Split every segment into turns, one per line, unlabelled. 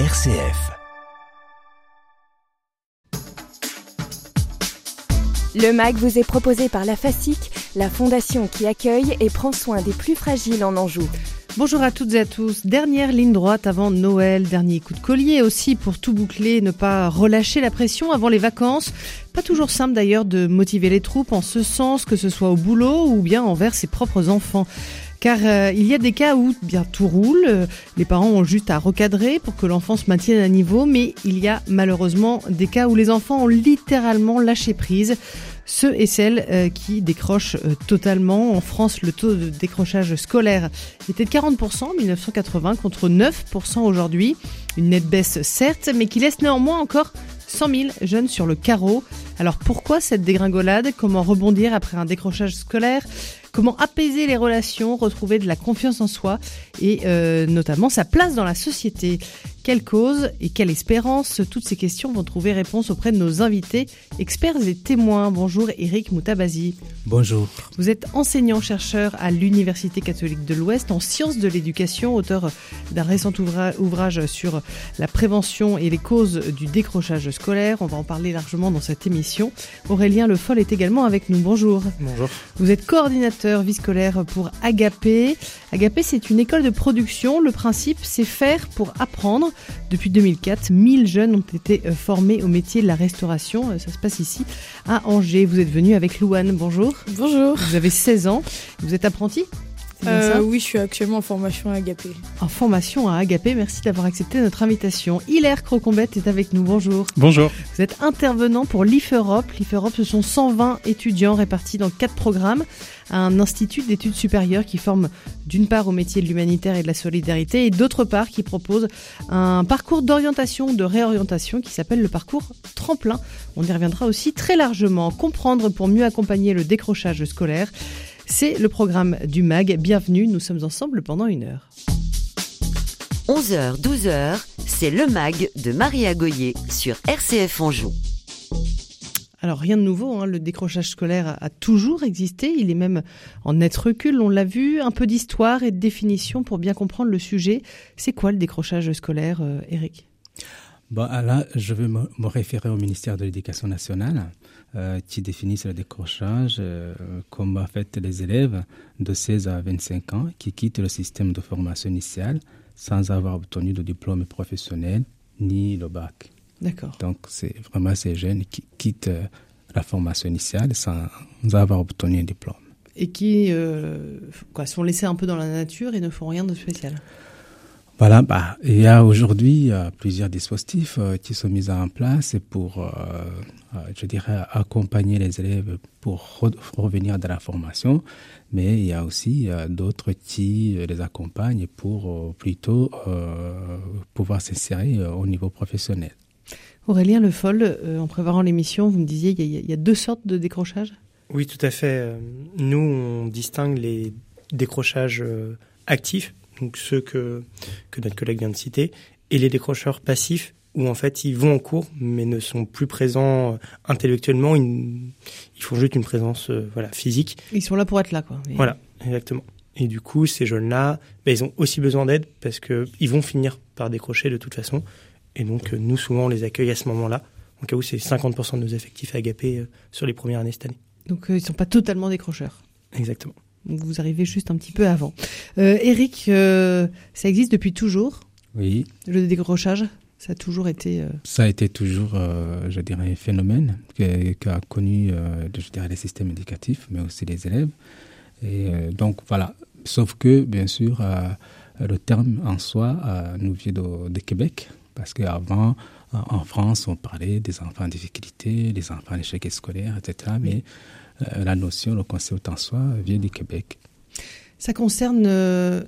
RCF.
Le MAG vous est proposé par la FASIC, la fondation qui accueille et prend soin des plus fragiles en Anjou.
Bonjour à toutes et à tous. Dernière ligne droite avant Noël, dernier coup de collier aussi pour tout boucler, ne pas relâcher la pression avant les vacances. Pas toujours simple d'ailleurs de motiver les troupes en ce sens, que ce soit au boulot ou bien envers ses propres enfants. Car euh, il y a des cas où bien tout roule, euh, les parents ont juste à recadrer pour que l'enfant se maintienne à niveau, mais il y a malheureusement des cas où les enfants ont littéralement lâché prise. Ceux et celles euh, qui décrochent totalement. En France, le taux de décrochage scolaire était de 40% en 1980 contre 9% aujourd'hui. Une nette baisse certes, mais qui laisse néanmoins encore 100 000 jeunes sur le carreau. Alors pourquoi cette dégringolade? Comment rebondir après un décrochage scolaire? Comment apaiser les relations, retrouver de la confiance en soi et euh, notamment sa place dans la société quelle cause et quelle espérance Toutes ces questions vont trouver réponse auprès de nos invités, experts et témoins. Bonjour Eric Moutabazi.
Bonjour.
Vous êtes enseignant-chercheur à l'Université catholique de l'Ouest en sciences de l'éducation, auteur d'un récent ouvrage sur la prévention et les causes du décrochage scolaire. On va en parler largement dans cette émission. Aurélien Le Foll est également avec nous. Bonjour.
Bonjour.
Vous êtes coordinateur vie scolaire pour Agapé. Agapé, c'est une école de production. Le principe, c'est faire pour apprendre. Depuis 2004, 1000 jeunes ont été euh, formés au métier de la restauration. Euh, ça se passe ici à Angers. Vous êtes venu avec Louane. Bonjour.
Bonjour.
Vous avez 16 ans. Vous êtes apprenti?
Euh, oui, je suis actuellement en formation à Agapé.
En formation à Agapé, merci d'avoir accepté notre invitation. Hilaire Crocombette est avec nous, bonjour.
Bonjour.
Vous êtes intervenant pour l'IF Europe. L'IF Europe, ce sont 120 étudiants répartis dans quatre programmes un institut d'études supérieures qui forme d'une part au métier de l'humanitaire et de la solidarité et d'autre part qui propose un parcours d'orientation, de réorientation qui s'appelle le parcours tremplin. On y reviendra aussi très largement. Comprendre pour mieux accompagner le décrochage scolaire. C'est le programme du MAG. Bienvenue, nous sommes ensemble pendant une heure.
11h, 12h, c'est le MAG de Maria Goyer sur RCF Anjou.
Alors rien de nouveau, hein, le décrochage scolaire a, toujours existé, il est même en net recul, on l'a vu, un peu d'histoire et de définition pour bien comprendre le sujet. C'est quoi le décrochage scolaire, euh, Eric
Bon, là, je vais me, référer au ministère de l'Éducation nationale euh, qui définit le décrochage euh, comme en fait les élèves de 16 à 25 ans qui quittent le système de formation initiale sans avoir obtenu de diplôme professionnel ni le bac.
D'accord.
Donc, c'est vraiment ces jeunes qui quittent euh, la formation initiale sans avoir obtenu un diplôme.
Et qui euh, quoi, sont laissés un peu dans la nature et ne font rien de spécial.
Voilà, bah, il y a aujourd'hui euh, plusieurs dispositifs qui sont mis en place pour, je dirais, accompagner les élèves pour revenir dans la formation, mais il y a aussi d'autres qui les accompagnent pour plutôt pouvoir s'insérer au niveau professionnel.
Aurélien Le Foll, euh, en préparant l'émission, vous me disiez qu'il y, a deux sortes de décrochage
Oui, tout à fait. Euh, nous, on distingue les décrochages euh, actifs, donc ceux que, que notre collègue vient de citer, et les décrocheurs passifs, où en fait ils vont en cours, mais ne sont plus présents intellectuellement, ils, font juste une présence voilà, physique.
Ils sont là pour être là, quoi.
Voilà, exactement. Et du coup, ces jeunes-là, ben, ils ont aussi besoin d'aide parce qu'ils vont finir par décrocher de toute façon. Et donc, euh, nous, souvent, on les accueille à ce moment-là, en cas où c'est 50% de nos effectifs agapés euh, sur les premières années cette année.
Donc, euh, ils ne sont pas totalement décrocheurs.
Exactement.
Donc, vous arrivez juste un petit peu avant. Eric, ça existe depuis toujours?
Oui.
Le décrochage ça a toujours été.
Ça a été toujours, je dirais, un phénomène qu'a connu, je dirais, les systèmes éducatifs, mais aussi les élèves. Et donc voilà. Sauf que, bien sûr, le terme en soi nous vient de, de Québec, parce qu'avant, en France, on parlait des enfants en difficulté, des enfants en échec scolaire, etc. Mais euh, la notion, le concept en soi, vient du Québec.
Ça concerne euh,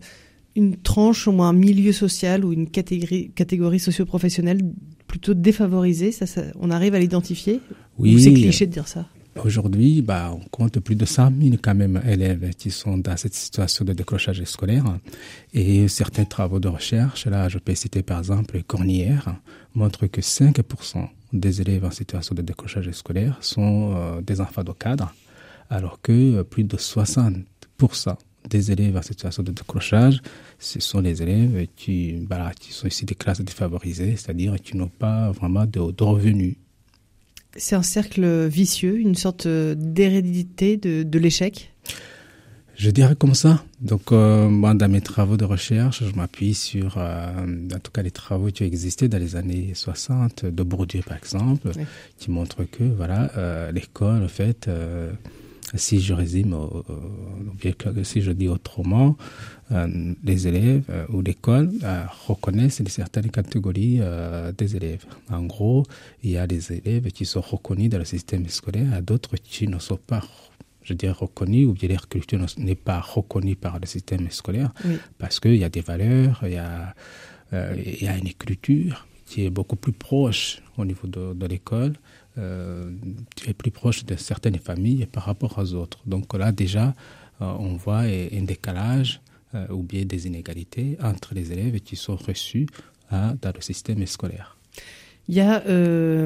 une tranche, au moins un milieu social ou une catégorie, catégorie socio-professionnelle plutôt défavorisée. Ça, on arrive à l'identifier?
Oui.
c'est cliché de dire ça?
Aujourd'hui, bah, on compte plus de 100 000 quand même élèves qui sont dans cette situation de décrochage scolaire. Et certains travaux de recherche, là, je peux citer par exemple Cornière, montrent que 5% des élèves en situation de décrochage scolaire sont euh, des enfants de cadre, alors que plus de 60% des élèves en situation de décrochage, ce sont les élèves qui, bah, qui sont ici des classes défavorisées, c'est-à-dire qui n'ont pas vraiment de, revenus.
C'est un cercle vicieux, une sorte d'hérédité de, de l'échec?
Je dirais comme ça. Donc, euh, moi, dans mes travaux de recherche, je m'appuie sur, euh, en tout cas, les travaux qui ont existé dans les années 60 de Bourdieu, par exemple, qui montrent que, voilà, euh, l'école, en fait, euh, si je résume, ou bien si je dis autrement, euh, les élèves ou l'école reconnaissent certaines catégories des élèves. En gros, il y a des élèves qui sont reconnus dans le système scolaire, d'autres qui ne sont pas je dirais, reconnu, ou bien leur culture n'est pas reconnue par le système scolaire, parce qu'il y a des valeurs, il y a, euh, il y a une écriture qui est beaucoup plus proche au niveau de, de l'école, euh, tu es plus proche de certaines familles par rapport aux autres. Donc là, déjà, euh, on voit un décalage euh, ou bien des inégalités entre les élèves qui sont reçus hein, dans le système scolaire.
Il y a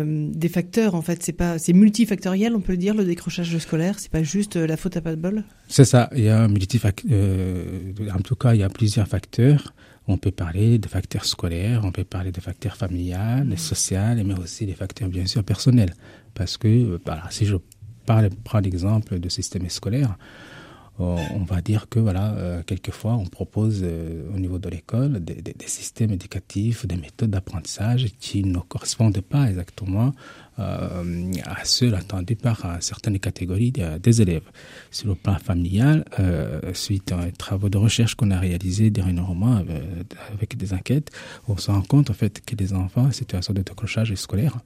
des facteurs en fait, c'est pas c'est multifactoriel, on peut le dire le décrochage scolaire, c'est pas juste la faute à pas de bol?
C'est ça, il y a euh, en tout cas, il y a plusieurs facteurs. On peut parler de facteurs scolaires, on peut parler de facteurs familiales, mmh. sociaux, mais aussi des facteurs bien sûr personnels. Parce que, voilà, si je parle, prends l'exemple de système scolaire, euh, on va dire que voilà, euh, quelquefois on propose euh, au niveau de l'école des, systèmes éducatifs, des méthodes d'apprentissage qui ne correspondent pas exactement à ceux attendus par certaines catégories des élèves. Sur le plan familial, suite aux travaux de recherche qu'on a réalisés dernièrement avec des enquêtes, on se rend compte en fait que les enfants en situation de décrochage scolaire,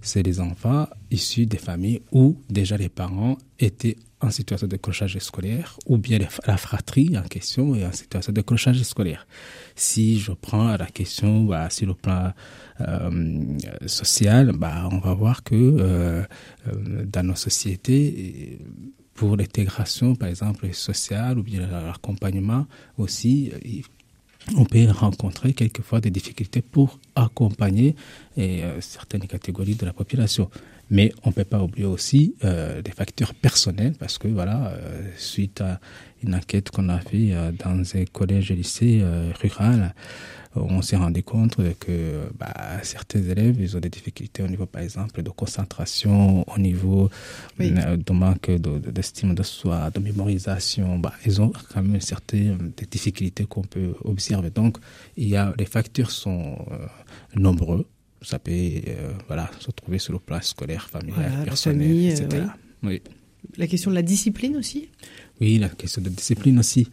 c'est des enfants issus des familles où déjà les parents étaient en situation de décrochage scolaire ou bien la fratrie en question est en situation de décrochage scolaire. Si je prends la question bah, sur le plan euh, social, bah, on va voir que euh, euh, dans nos sociétés, pour l'intégration, par exemple, sociale ou bien l'accompagnement aussi, on peut rencontrer quelquefois des difficultés pour accompagner certaines catégories de la population. Mais on ne peut pas oublier aussi euh, des facteurs personnels parce que voilà, euh, suite à une enquête qu'on a fait euh, dans un collège et lycée rural, on s'est rendu compte que bah, certains élèves, ils ont des difficultés au niveau, par exemple, de concentration, au niveau de manque d'estime de, soi, de mémorisation. Bah, ils ont quand même certaines des difficultés qu'on peut observer. Donc, il y a, les facteurs sont nombreux ça peut euh, voilà, se trouver sur le plan scolaire, familial, personnel, etc. Oui.
La question de la discipline aussi
Oui, la question de discipline aussi.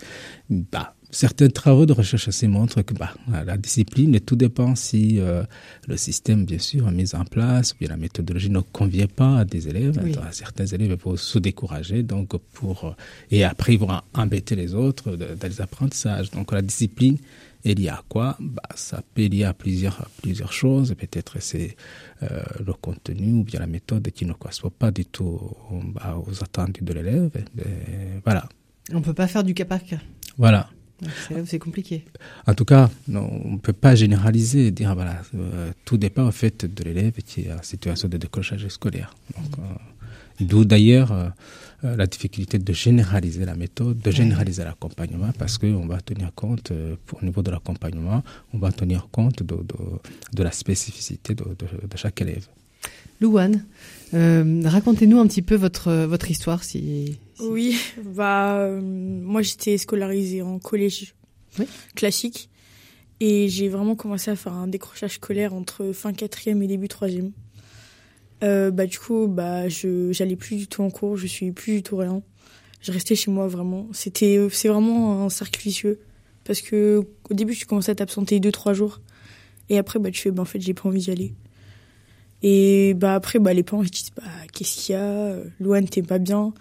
Bah, certains travaux de recherche aussi montrent que bah, la discipline, tout dépend si euh, le système, bien sûr, mis en place, ou bien la méthodologie ne convient pas à des élèves. Certains élèves vont se décourager, donc pour, et après ils vont embêter les autres dans les apprentissages. Donc la discipline, et lié à quoi? Bah, Ça peut lier à plusieurs, plusieurs choses. Peut-être c'est euh, le contenu ou bien la méthode qui ne correspond pas du tout bah, aux attentes de l'élève. Voilà.
On ne peut pas faire du cas par cas.
Voilà.
C'est compliqué.
En tout cas, non, on ne peut pas généraliser et dire voilà, euh, tout dépend en fait de l'élève qui est en situation de décrochage scolaire. Euh, D'où d'ailleurs euh, la difficulté de généraliser la méthode, de généraliser l'accompagnement, parce qu'on va tenir compte, euh, au niveau de l'accompagnement, on va tenir compte de, de, de la spécificité de, de, chaque élève.
Louane, euh, racontez-nous un petit peu votre, votre histoire. Si,
Oui, bah, moi j'étais scolarisée en collège oui. classique et j'ai vraiment commencé à faire un décrochage scolaire entre fin quatrième et début troisième euh, bah du coup bah je j'allais plus du tout en cours je suis plus du tout rien. Je restais chez moi vraiment. C'était c'est vraiment un cercle vicieux. Parce que au début tu commences à t'absenter deux trois jours. Et après bah tu fais bah en fait j'ai pas envie d'y aller. Et bah après bah les parents ils disent bah qu'est-ce qu'il y a? Louane t'es pas bien.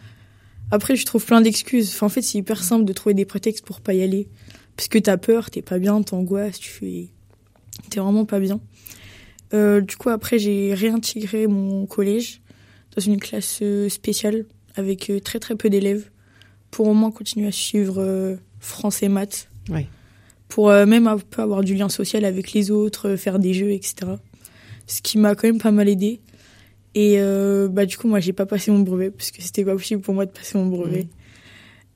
Après je trouve plein d'excuses. En fait c'est hyper simple de trouver des prétextes pour pas y aller. Parce que t'as peur t'es pas bien t'angoisses tu fais t'es vraiment pas bien euh, du coup, après, j'ai réintégré mon collège dans une classe euh, spéciale avec euh, très très peu d'élèves pour au moins continuer à suivre français maths.
Ouais.
Pour même un peu avoir du lien social avec les autres, faire des jeux, etc. Ce qui m'a quand même pas mal aidé. Et bah du coup, moi, j'ai pas passé mon brevet parce que c'était pas possible pour moi de passer mon brevet.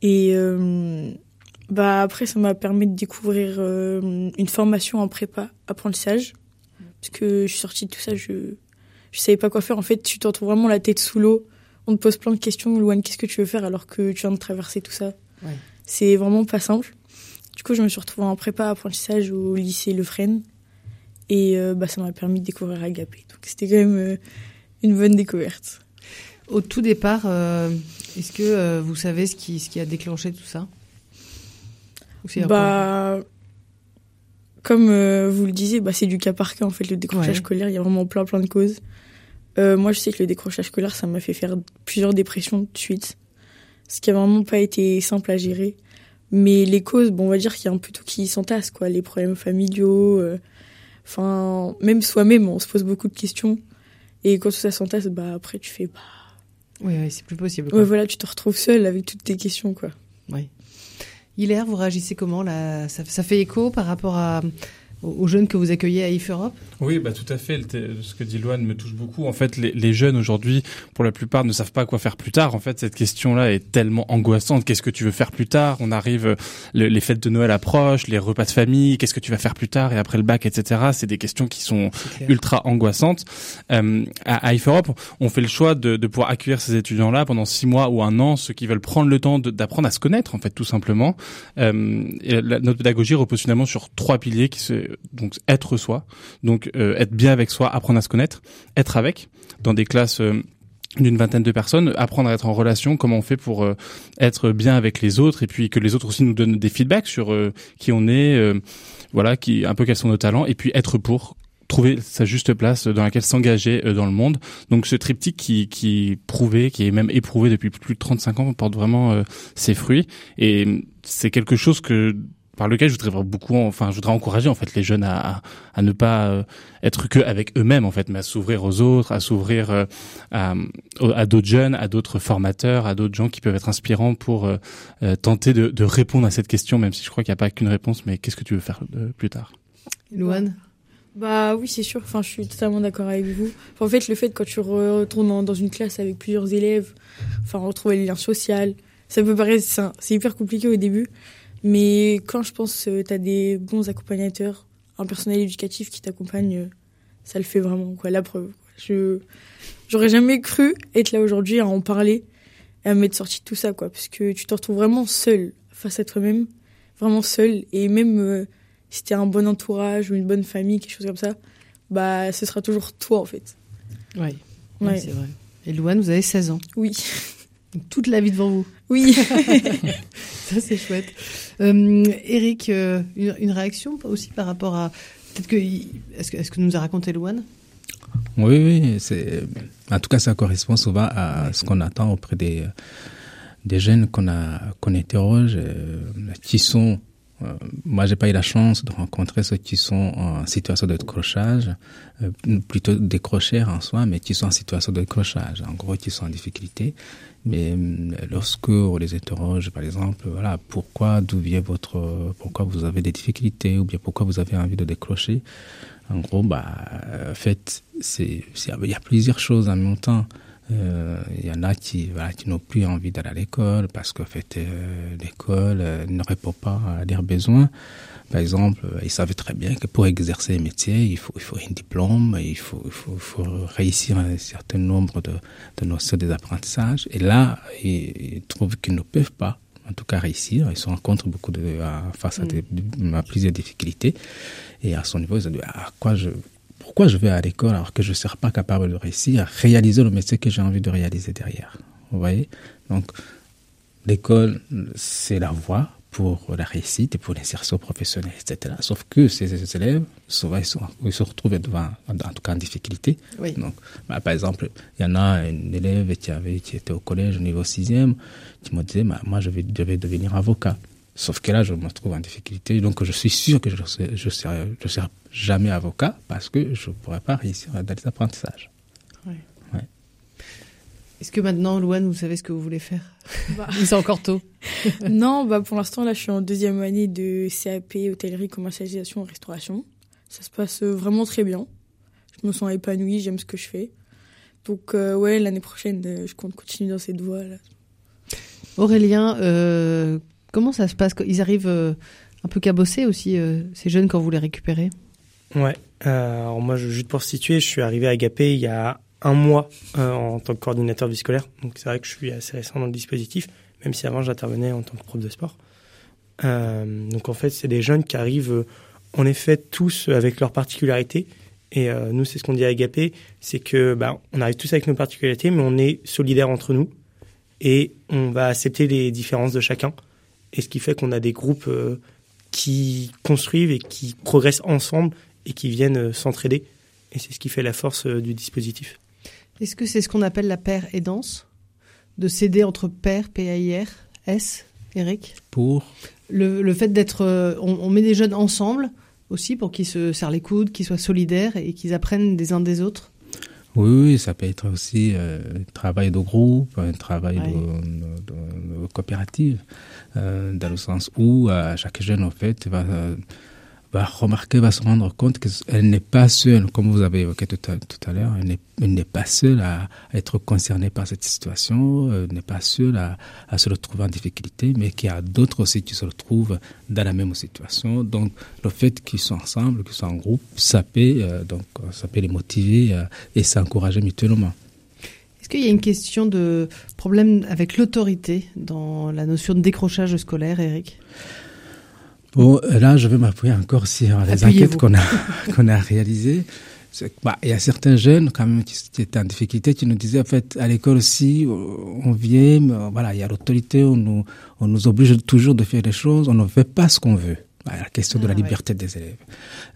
Et Bah après, ça m'a permis de découvrir euh, une formation en prépa, apprentissage. Parce que je suis sortie de tout ça, je je savais pas quoi faire. En fait, tu te retrouves vraiment la tête sous l'eau. On te pose plein de questions. Louane, qu'est-ce que tu veux faire alors que tu viens de traverser tout ça
Ouais.
C'est vraiment pas simple. Du coup, je me suis retrouvée en prépa apprentissage au lycée Le Fresne. Et euh, bah, ça m'a permis de découvrir Agapé. Donc c'était quand même euh, une bonne découverte.
Au tout départ, euh, est-ce que vous savez ce qui, ce qui a déclenché tout ça? Ou c'est
Bah, comme euh, vous le disiez, bah, c'est du cas par cas en fait le décrochage
Ouais.
scolaire. Il y a vraiment plein plein de causes. Euh, moi, je sais que le décrochage scolaire, ça m'a fait faire plusieurs dépressions de suite, ce qui a vraiment pas été simple à gérer. Mais les causes, bon, on va dire qu'il y a un peu tout qui s'entasse, quoi. Les problèmes familiaux, euh, enfin, même soi-même, on se pose beaucoup de questions. Et quand tout ça s'entasse, bah après, tu fais, bah,
Oui, c'est plus possible. quoi.
ouais, voilà, tu te retrouves seul avec toutes tes questions, quoi.
Oui. Hilaire, vous réagissez comment là? Ça, ça fait écho par rapport à, aux, jeunes que vous accueillez à IF Europe
Oui, bah tout à fait. Ce que dit Loane me touche beaucoup. En fait, les, les jeunes aujourd'hui, pour la plupart, ne savent pas quoi faire plus tard. En fait, cette question-là est tellement angoissante. Qu'est-ce que tu veux faire plus tard? On arrive, euh, le- les fêtes de Noël approchent, les repas de famille. Qu'est-ce que tu vas faire plus tard? Et après le bac, etc. C'est des questions qui sont ultra angoissantes. Euh, à, IF Europe, on fait le choix de, de pouvoir accueillir ces étudiants-là pendant six mois ou un an, ceux qui veulent prendre le temps d'apprendre à se connaître, en fait, tout simplement. Euh, et la- notre pédagogie repose finalement sur trois piliers qui se donc être soi, donc euh, être bien avec soi, apprendre à se connaître, être avec dans des classes euh, d'une vingtaine de personnes, apprendre à être en relation, comment on fait pour euh, être bien avec les autres et puis que les autres aussi nous donnent des feedbacks sur euh, qui on est, euh, voilà, qui un peu quels sont nos talents et puis être pour trouver sa juste place dans laquelle s'engager euh, dans le monde. Donc ce triptyque qui qui prouvé, qui est même éprouvé depuis plus de 35 ans, porte vraiment euh, ses fruits et euh, c'est quelque chose que par lequel je voudrais beaucoup, enfin, je voudrais encourager en fait les jeunes à, à, à ne pas euh, être que avec eux-mêmes en fait, mais à s'ouvrir aux autres, à s'ouvrir euh, à, à d'autres jeunes, à d'autres formateurs, à d'autres gens qui peuvent être inspirants pour euh, euh, tenter de, de répondre à cette question, même si je crois qu'il n'y a pas qu'une réponse. Mais qu'est-ce que tu veux faire plus tard?
Louane
Bah oui, c'est sûr. Enfin, je suis totalement d'accord avec vous. Enfin, en fait, le fait quand tu re- retournes dans, dans une classe avec plusieurs élèves, enfin, retrouver les liens sociaux, ça peut paraître, c'est hyper compliqué au début. Mais quand je pense que tu as des bons accompagnateurs, un personnel éducatif qui t'accompagne, euh, ça le fait vraiment, quoi. La preuve. quoi. Je, j'aurais jamais cru être là aujourd'hui à en parler et à m'être sorti de tout ça, quoi. Parce que tu te retrouves vraiment seul face à toi-même, vraiment seul. Et même euh, si t'es un bon entourage ou une bonne famille, quelque chose comme ça, bah, ce sera toujours toi, en fait.
Oui,
Ouais.
c'est vrai. Et Louane, vous avez 16 ans.
Oui.
Donc, toute la vie devant vous.
Oui.
Ça, c'est chouette. Euh, Eric, euh, une, une réaction aussi par rapport à. Peut-être que. Est-ce que, est-ce que nous a raconté Louane?
Oui, oui, c'est, en tout cas, ça correspond souvent à ce qu'on attend auprès des, des jeunes qu'on a, interroge, euh, qui sont, euh, moi, j'ai pas eu la chance de rencontrer ceux qui sont en situation de décrochage, euh, plutôt décrocheurs en soi, mais qui sont en situation de décrochage, en gros, qui sont en difficulté. Mais euh, lorsque on les interroge, par exemple, voilà, pourquoi, d'où vient votre, pourquoi vous avez des difficultés, ou bien pourquoi vous avez envie de décrocher, en gros, bah, fait, c'est- il y a plusieurs choses en même temps. Euh, Il y en a qui, voilà, qui n'ont plus envie d'aller à l'école parce qu'en fait, euh, l'école euh, ne répond pas à leurs besoins. Par exemple, ils savaient très bien que pour exercer un métier, il faut, il faut un diplôme, il faut, il faut, il faut réussir un certain nombre de, de notions des apprentissages. Et là, ils, ils trouvent qu'ils ne peuvent pas, en tout cas, réussir. Ils se rencontrent beaucoup de, à- face à, des- à plusieurs difficultés. Et à son niveau, ils se disent, à quoi je, pourquoi je vais à l'école alors que je ne serai pas capable de réussir à réaliser le métier que j'ai envie de réaliser derrière. Vous voyez? Donc, l'école, c'est la voie pour la réussite et pour l'insertion professionnelle, etc. Sauf que ces, élèves, souvent, ils, sont, ils se retrouvent devant, en, en tout cas en difficulté.
Oui.
Donc, bah, par exemple, il y en a une élève qui, avait, qui était au collège au niveau 6e, qui me disait, bah, moi, je vais, je vais devenir avocat. Sauf que là, je me trouve en difficulté. Donc, je suis sûr que je ne serai, je serai, je serai jamais avocat parce que je ne pourrai pas réussir dans les apprentissages.
Est-ce que maintenant, Louane, vous savez ce que vous voulez faire?
Bah.
C'est encore tôt.
non, bah, pour l'instant, là, je suis en deuxième année de CAP, hôtellerie, commercialisation, restauration. Ça se passe euh, vraiment très bien. Je me sens épanouie, j'aime ce que je fais. Donc, euh, ouais, l'année prochaine, euh, je compte continuer dans cette voie-là.
Aurélien, euh, Comment ça se passe Ils arrivent un peu cabossés aussi, ces jeunes, quand vous les récupérez
Ouais. alors moi, juste pour situer, je suis arrivé à Agapé il y a un mois en tant que coordinateur vie scolaire. Donc c'est vrai que je suis assez récent dans le dispositif, même si avant j'intervenais en tant que prof de sport. donc en fait, c'est des jeunes qui arrivent en effet tous avec leurs particularités. Et euh, nous, c'est ce qu'on dit à Agapé, c'est que bah, on arrive tous avec nos particularités, mais on est solidaires entre nous et on va accepter les différences de chacun. Et ce qui fait qu'on a des groupes euh, qui construisent et qui progressent ensemble et qui viennent euh, s'entraider. Et c'est ce qui fait la force du dispositif.
Est-ce que c'est ce qu'on appelle la paire aidance? De s'aider entre pairs, P-A-I-R, S, Eric?
Pour
le, le fait d'être... On, on met des jeunes ensemble aussi pour qu'ils se serrent les coudes, qu'ils soient solidaires et qu'ils apprennent des uns des autres
oui, oui, ça peut être aussi euh, un travail de groupe, un travail de, de, coopérative, euh, dans le sens où euh, chaque jeune, en fait, va va remarquer, va se rendre compte qu'elle n'est pas seule, comme vous avez évoqué tout à, tout à l'heure, elle n'est pas seule à, être concernée par cette situation, elle n'est pas seule à, à, se retrouver en difficulté, mais qu'il y a d'autres aussi qui se retrouvent dans la même situation. Donc, le fait qu'ils soient ensemble, qu'ils soient en groupe, ça peut, euh, donc, ça peut les motiver euh, et s'encourager mutuellement.
Est-ce qu'il y a une question de problème avec l'autorité dans la notion de décrochage scolaire, Eric?
Bon, là, je vais m'appuyer encore sur les enquêtes qu'on a, qu'on a réalisées. Bah, il y a certains jeunes quand même qui, étaient en difficulté qui nous disaient en fait à l'école aussi on vient voilà il y a l'autorité on nous on nous oblige toujours de faire des choses on ne fait pas ce qu'on veut. Bah, la question de la ah liberté des élèves.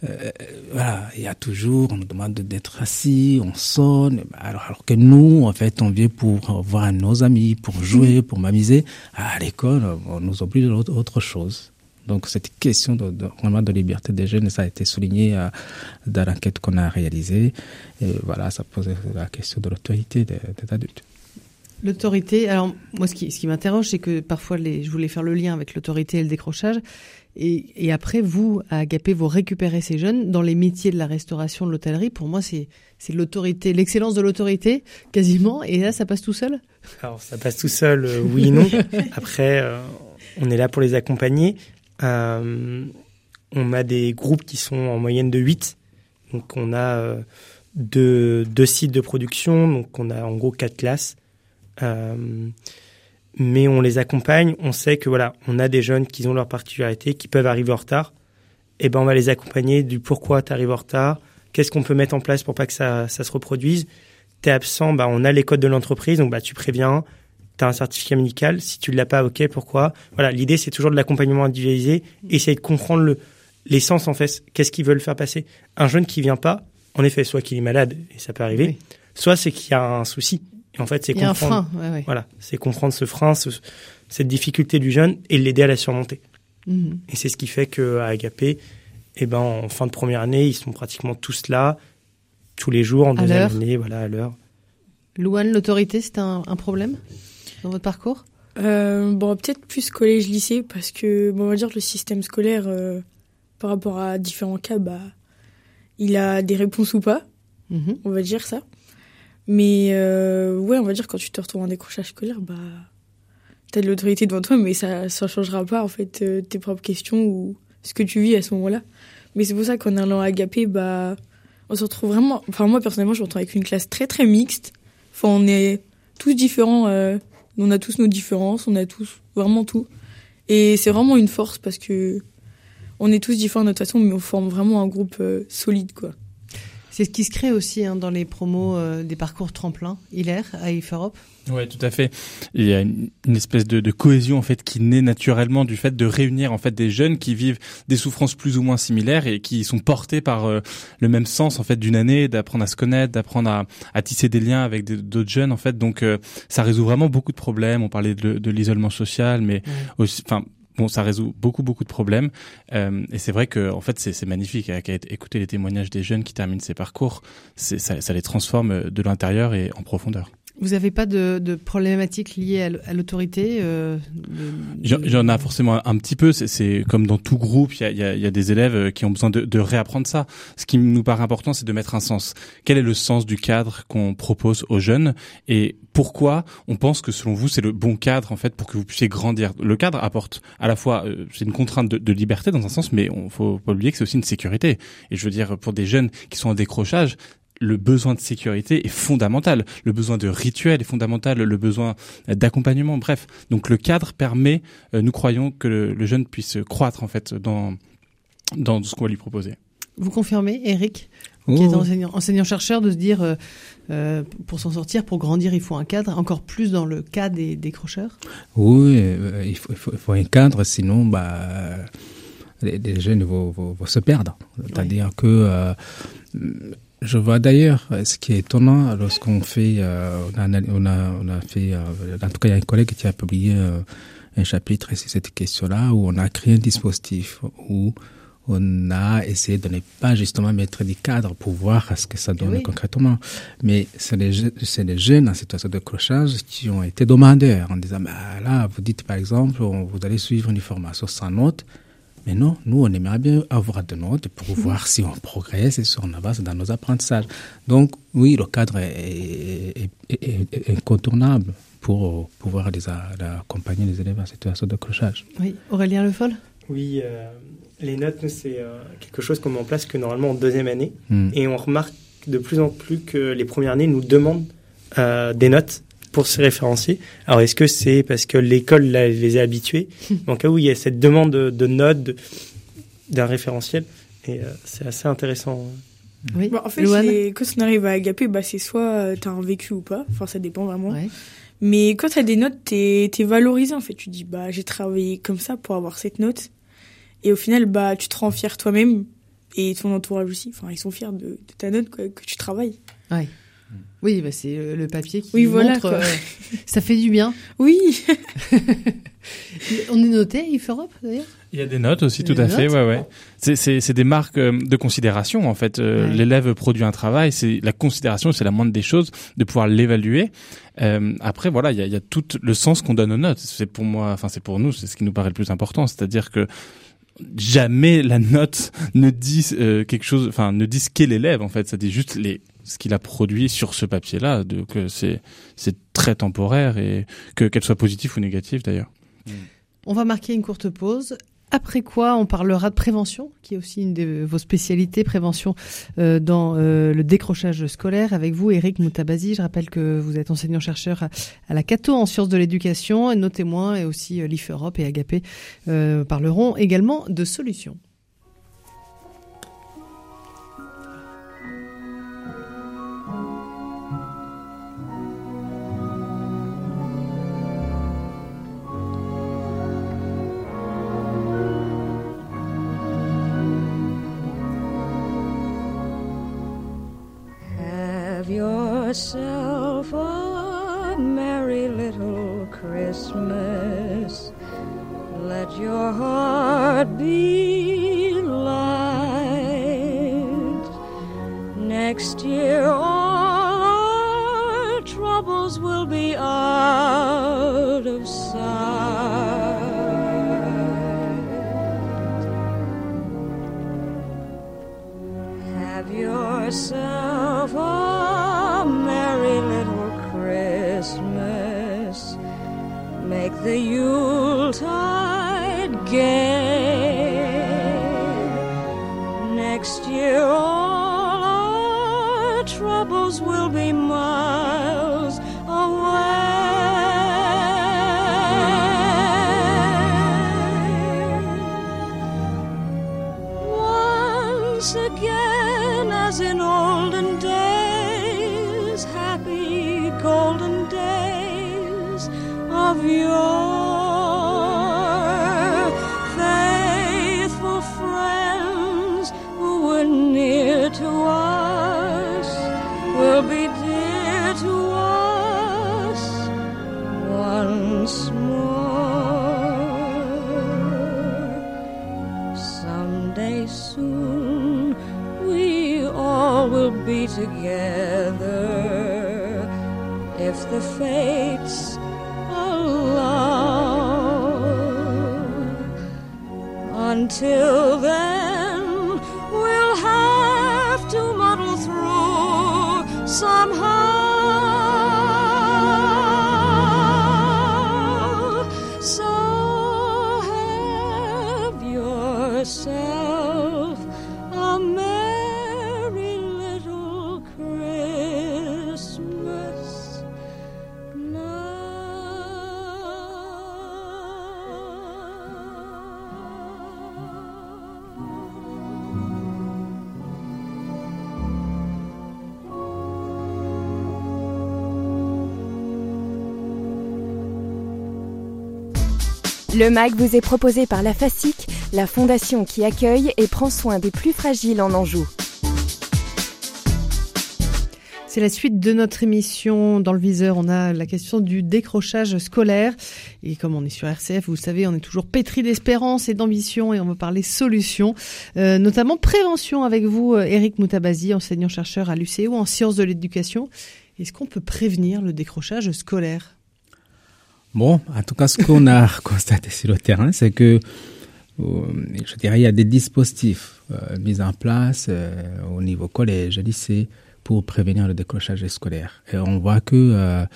Euh, voilà il y a toujours on nous demande d'être assis on sonne bah, alors, alors que nous en fait on vient pour voir nos amis pour jouer pour m'amuser. À l'école on nous oblige à autre chose donc cette question de, de, vraiment de liberté des jeunes, ça a été souligné euh, dans l'enquête qu'on a réalisée. Et voilà, ça pose la question de l'autorité des, des, adultes.
L'autorité, alors moi ce qui, ce qui m'interroge, c'est que parfois les, je voulais faire le lien avec l'autorité et le décrochage. Et, et, après, vous, à Agapé, vous récupérez ces jeunes dans les métiers de la restauration, de l'hôtellerie. Pour moi, c'est l'autorité, l'excellence de l'autorité, quasiment. Et là, ça passe tout seul?
Alors, ça passe tout seul, euh, oui et non. Après, euh, on est là pour les accompagner. Euh, on a des groupes qui sont en moyenne de 8. Donc on a euh, deux, deux, sites de production, donc on a en gros quatre classes. Euh, mais on les accompagne, on sait que voilà, on a des jeunes qui ont leur particularité, qui peuvent arriver en retard. Et eh ben on va les accompagner du pourquoi tu arrives en retard, qu'est-ce qu'on peut mettre en place pour pas que ça, ça se reproduise. T'es absent, bah on a les codes de l'entreprise, donc bah tu préviens, tu as un certificat médical. Si tu ne l'as pas, ok, pourquoi? Voilà, l'idée, c'est toujours de l'accompagnement individualisé, essayer de comprendre le l'essence, en fait, qu'est-ce qu'ils veulent faire passer? Un jeune qui vient pas, en effet, soit qu'il est malade, et ça peut arriver, soit c'est qu'il y a un souci. Et en fait, c'est comprendre, voilà, c'est comprendre ce frein, cette difficulté du jeune et l'aider à la surmonter. Mhm. Et c'est ce qui fait que à Agapé, eh ben, en fin de première année, ils sont pratiquement tous là, tous les jours, en deuxième année, voilà, à l'heure.
Louane, l'autorité, c'est un, un problème? Dans votre parcours
euh, Bon, peut-être plus collège-lycée, parce que, bon, on va dire, le système scolaire, euh, par rapport à différents cas, bah, il a des réponses ou pas. Mhm. On va dire ça. Mais, euh, ouais, on va dire, quand tu te retrouves en décrochage scolaire, bah, t'as de l'autorité devant toi, mais ça ne changera pas, en fait, tes propres questions ou ce que tu vis à ce moment-là. Mais c'est pour ça qu'en allant à Agapé, bah, on se retrouve vraiment. Enfin, moi, personnellement, je me retrouve avec une classe très, très mixte. Enfin, on est tous différents on a tous nos différences, on a tous vraiment tout. Et c'est vraiment une force parce que on est tous différents de notre façon, mais on forme vraiment un groupe euh, solide, quoi.
C'est ce qui se crée aussi hein, dans les promos euh, des parcours tremplin, Hilaire, à IF Europe.
Ouais, tout à fait. Il y a une, espèce de, de, cohésion en fait qui naît naturellement du fait de réunir en fait des jeunes qui vivent des souffrances plus ou moins similaires et qui sont portés par euh, le même sens en fait d'une année, d'apprendre à se connaître, d'apprendre à, à, tisser des liens avec d'autres jeunes en fait. Donc euh, ça résout vraiment beaucoup de problèmes. On parlait de, de l'isolement social, mais aussi, enfin bon, ça résout beaucoup beaucoup de problèmes. Euh, et c'est vrai que en fait c'est magnifique. Écouter les témoignages des jeunes qui terminent ces parcours, ça, ça les transforme de l'intérieur et en profondeur.
Vous n'avez pas de, de problématiques liées à l'autorité euh,
J'en ai forcément un petit peu. C'est comme dans tout groupe, il y a, y, a, y a, des élèves euh, qui ont besoin de, de, réapprendre ça. Ce qui nous paraît important, c'est de mettre un sens. Quel est le sens du cadre qu'on propose aux jeunes? Et pourquoi on pense que selon vous c'est le bon cadre en fait pour que vous puissiez grandir. Le cadre apporte à la fois euh, c'est une contrainte de, de, liberté dans un sens, mais on faut pas oublier que c'est aussi une sécurité. Et je veux dire pour des jeunes qui sont en décrochage, le besoin de sécurité est fondamental, le besoin de rituel est fondamental, le besoin d'accompagnement, bref. Donc le cadre permet, euh, nous croyons, que le, le, jeune puisse croître en fait dans dans ce qu'on va lui proposer.
Vous confirmez, Eric, qui est enseignant, enseignant chercheur, de se dire euh, euh, pour s'en sortir, pour grandir, il faut un cadre, encore plus dans le cas des décrocheurs.
Oui, euh, il, faut, il, faut, il, faut, un cadre, sinon bah les, les jeunes vont, vont, vont, se perdre. C'est-à-dire oui. que euh, je vois d'ailleurs ce qui est étonnant lorsqu'on fait, on, a, on, a, on a fait, en tout cas il y a un collègue qui a publié un chapitre sur cette question-là où on a créé un dispositif où on a essayé de ne pas justement mettre des cadres pour voir ce que ça donne oui. concrètement. Mais c'est les, les, jeunes en situation de crochage qui ont été demandeurs en disant, bah, là, vous dites par exemple, vous allez suivre une formation sans notes. Mais non, nous, on aimerait bien avoir des notes pour mmh. voir si on progresse et si on avance dans nos apprentissages. Donc, oui, le cadre est, est, est, est incontournable pour pouvoir les, accompagner les élèves en situation de crochage.
Oui, Aurélien Le Foll?
Oui, euh, les notes, c'est euh, quelque chose qu'on met en place que normalement en deuxième année. Mm. Et on remarque de plus en plus que les premières années nous demandent euh, des notes pour se référencier. Alors, est-ce que c'est parce que l'école les a habitués En cas où il y a cette demande de, de notes, d'un référentiel, et euh, c'est assez intéressant.
Oui. Bah, en fait, quand on arrive à Agapé, bah, c'est soit tu as un vécu ou pas. Enfin, ça dépend vraiment. Ouais. Mais quand tu as des notes, tu es, es, valorisé en fait. Tu dis, bah, j'ai travaillé comme ça pour avoir cette note. Et au final, bah, tu te rends fier toi-même et ton entourage aussi. Enfin, ils sont fiers de, de ta note, quoi, que tu travailles.
Ouais. Oui, bah c'est le papier qui
oui, voilà,
montre. Euh, ça fait du bien.
Oui.
On est noté IF Europe d'ailleurs?
Il y a des notes aussi, tout à fait. Ouais, ouais. C'est des marques de considération en fait. Euh, ouais. L'élève produit un travail, c'est la considération, c'est la moindre des choses de pouvoir l'évaluer. Euh, après, voilà, il y a, y a tout le sens qu'on donne aux notes. C'est pour moi, enfin c'est pour nous, c'est ce qui nous paraît le plus important, c'est-à-dire que jamais la note ne dit euh, quelque chose, enfin ne dit ce qu'est l'élève en fait. Ça dit juste ce qu'il a produit sur ce papier-là, que c'est c'est très temporaire et que qu'elle soit positive ou négative d'ailleurs.
On va marquer une courte pause. Après quoi, on parlera de prévention, qui est aussi une de vos spécialités, prévention euh, dans euh, le décrochage scolaire. Avec vous, Eric Moutabazi, je rappelle que vous êtes enseignant-chercheur à, à, la Cato en sciences de l'éducation. Et nos témoins et aussi euh, l'IF Europe et Agapé euh, parleront également de solutions.
Yourself a merry little Christmas. Let your heart be light. Next year, the Yuletide gay. Next year,
Le MAG vous est proposé par la FASIC, la fondation qui accueille et prend soin des plus fragiles en Anjou.
C'est la suite de notre émission. Dans le viseur, on a la question du décrochage scolaire. Et comme on est sur RCF, vous savez, on est toujours pétri d'espérance et d'ambition et on va parler solutions, euh, notamment prévention avec vous, Eric Moutabazi, enseignant-chercheur à l'UCO en sciences de l'éducation. Est-ce qu'on peut prévenir le décrochage scolaire?
Bon, en tout cas, ce qu'on a constaté sur le terrain, c'est que euh, je dirais, il y a des dispositifs euh, mis en place euh, au niveau collège, lycée, pour prévenir le décrochage scolaire. Et on voit que euh,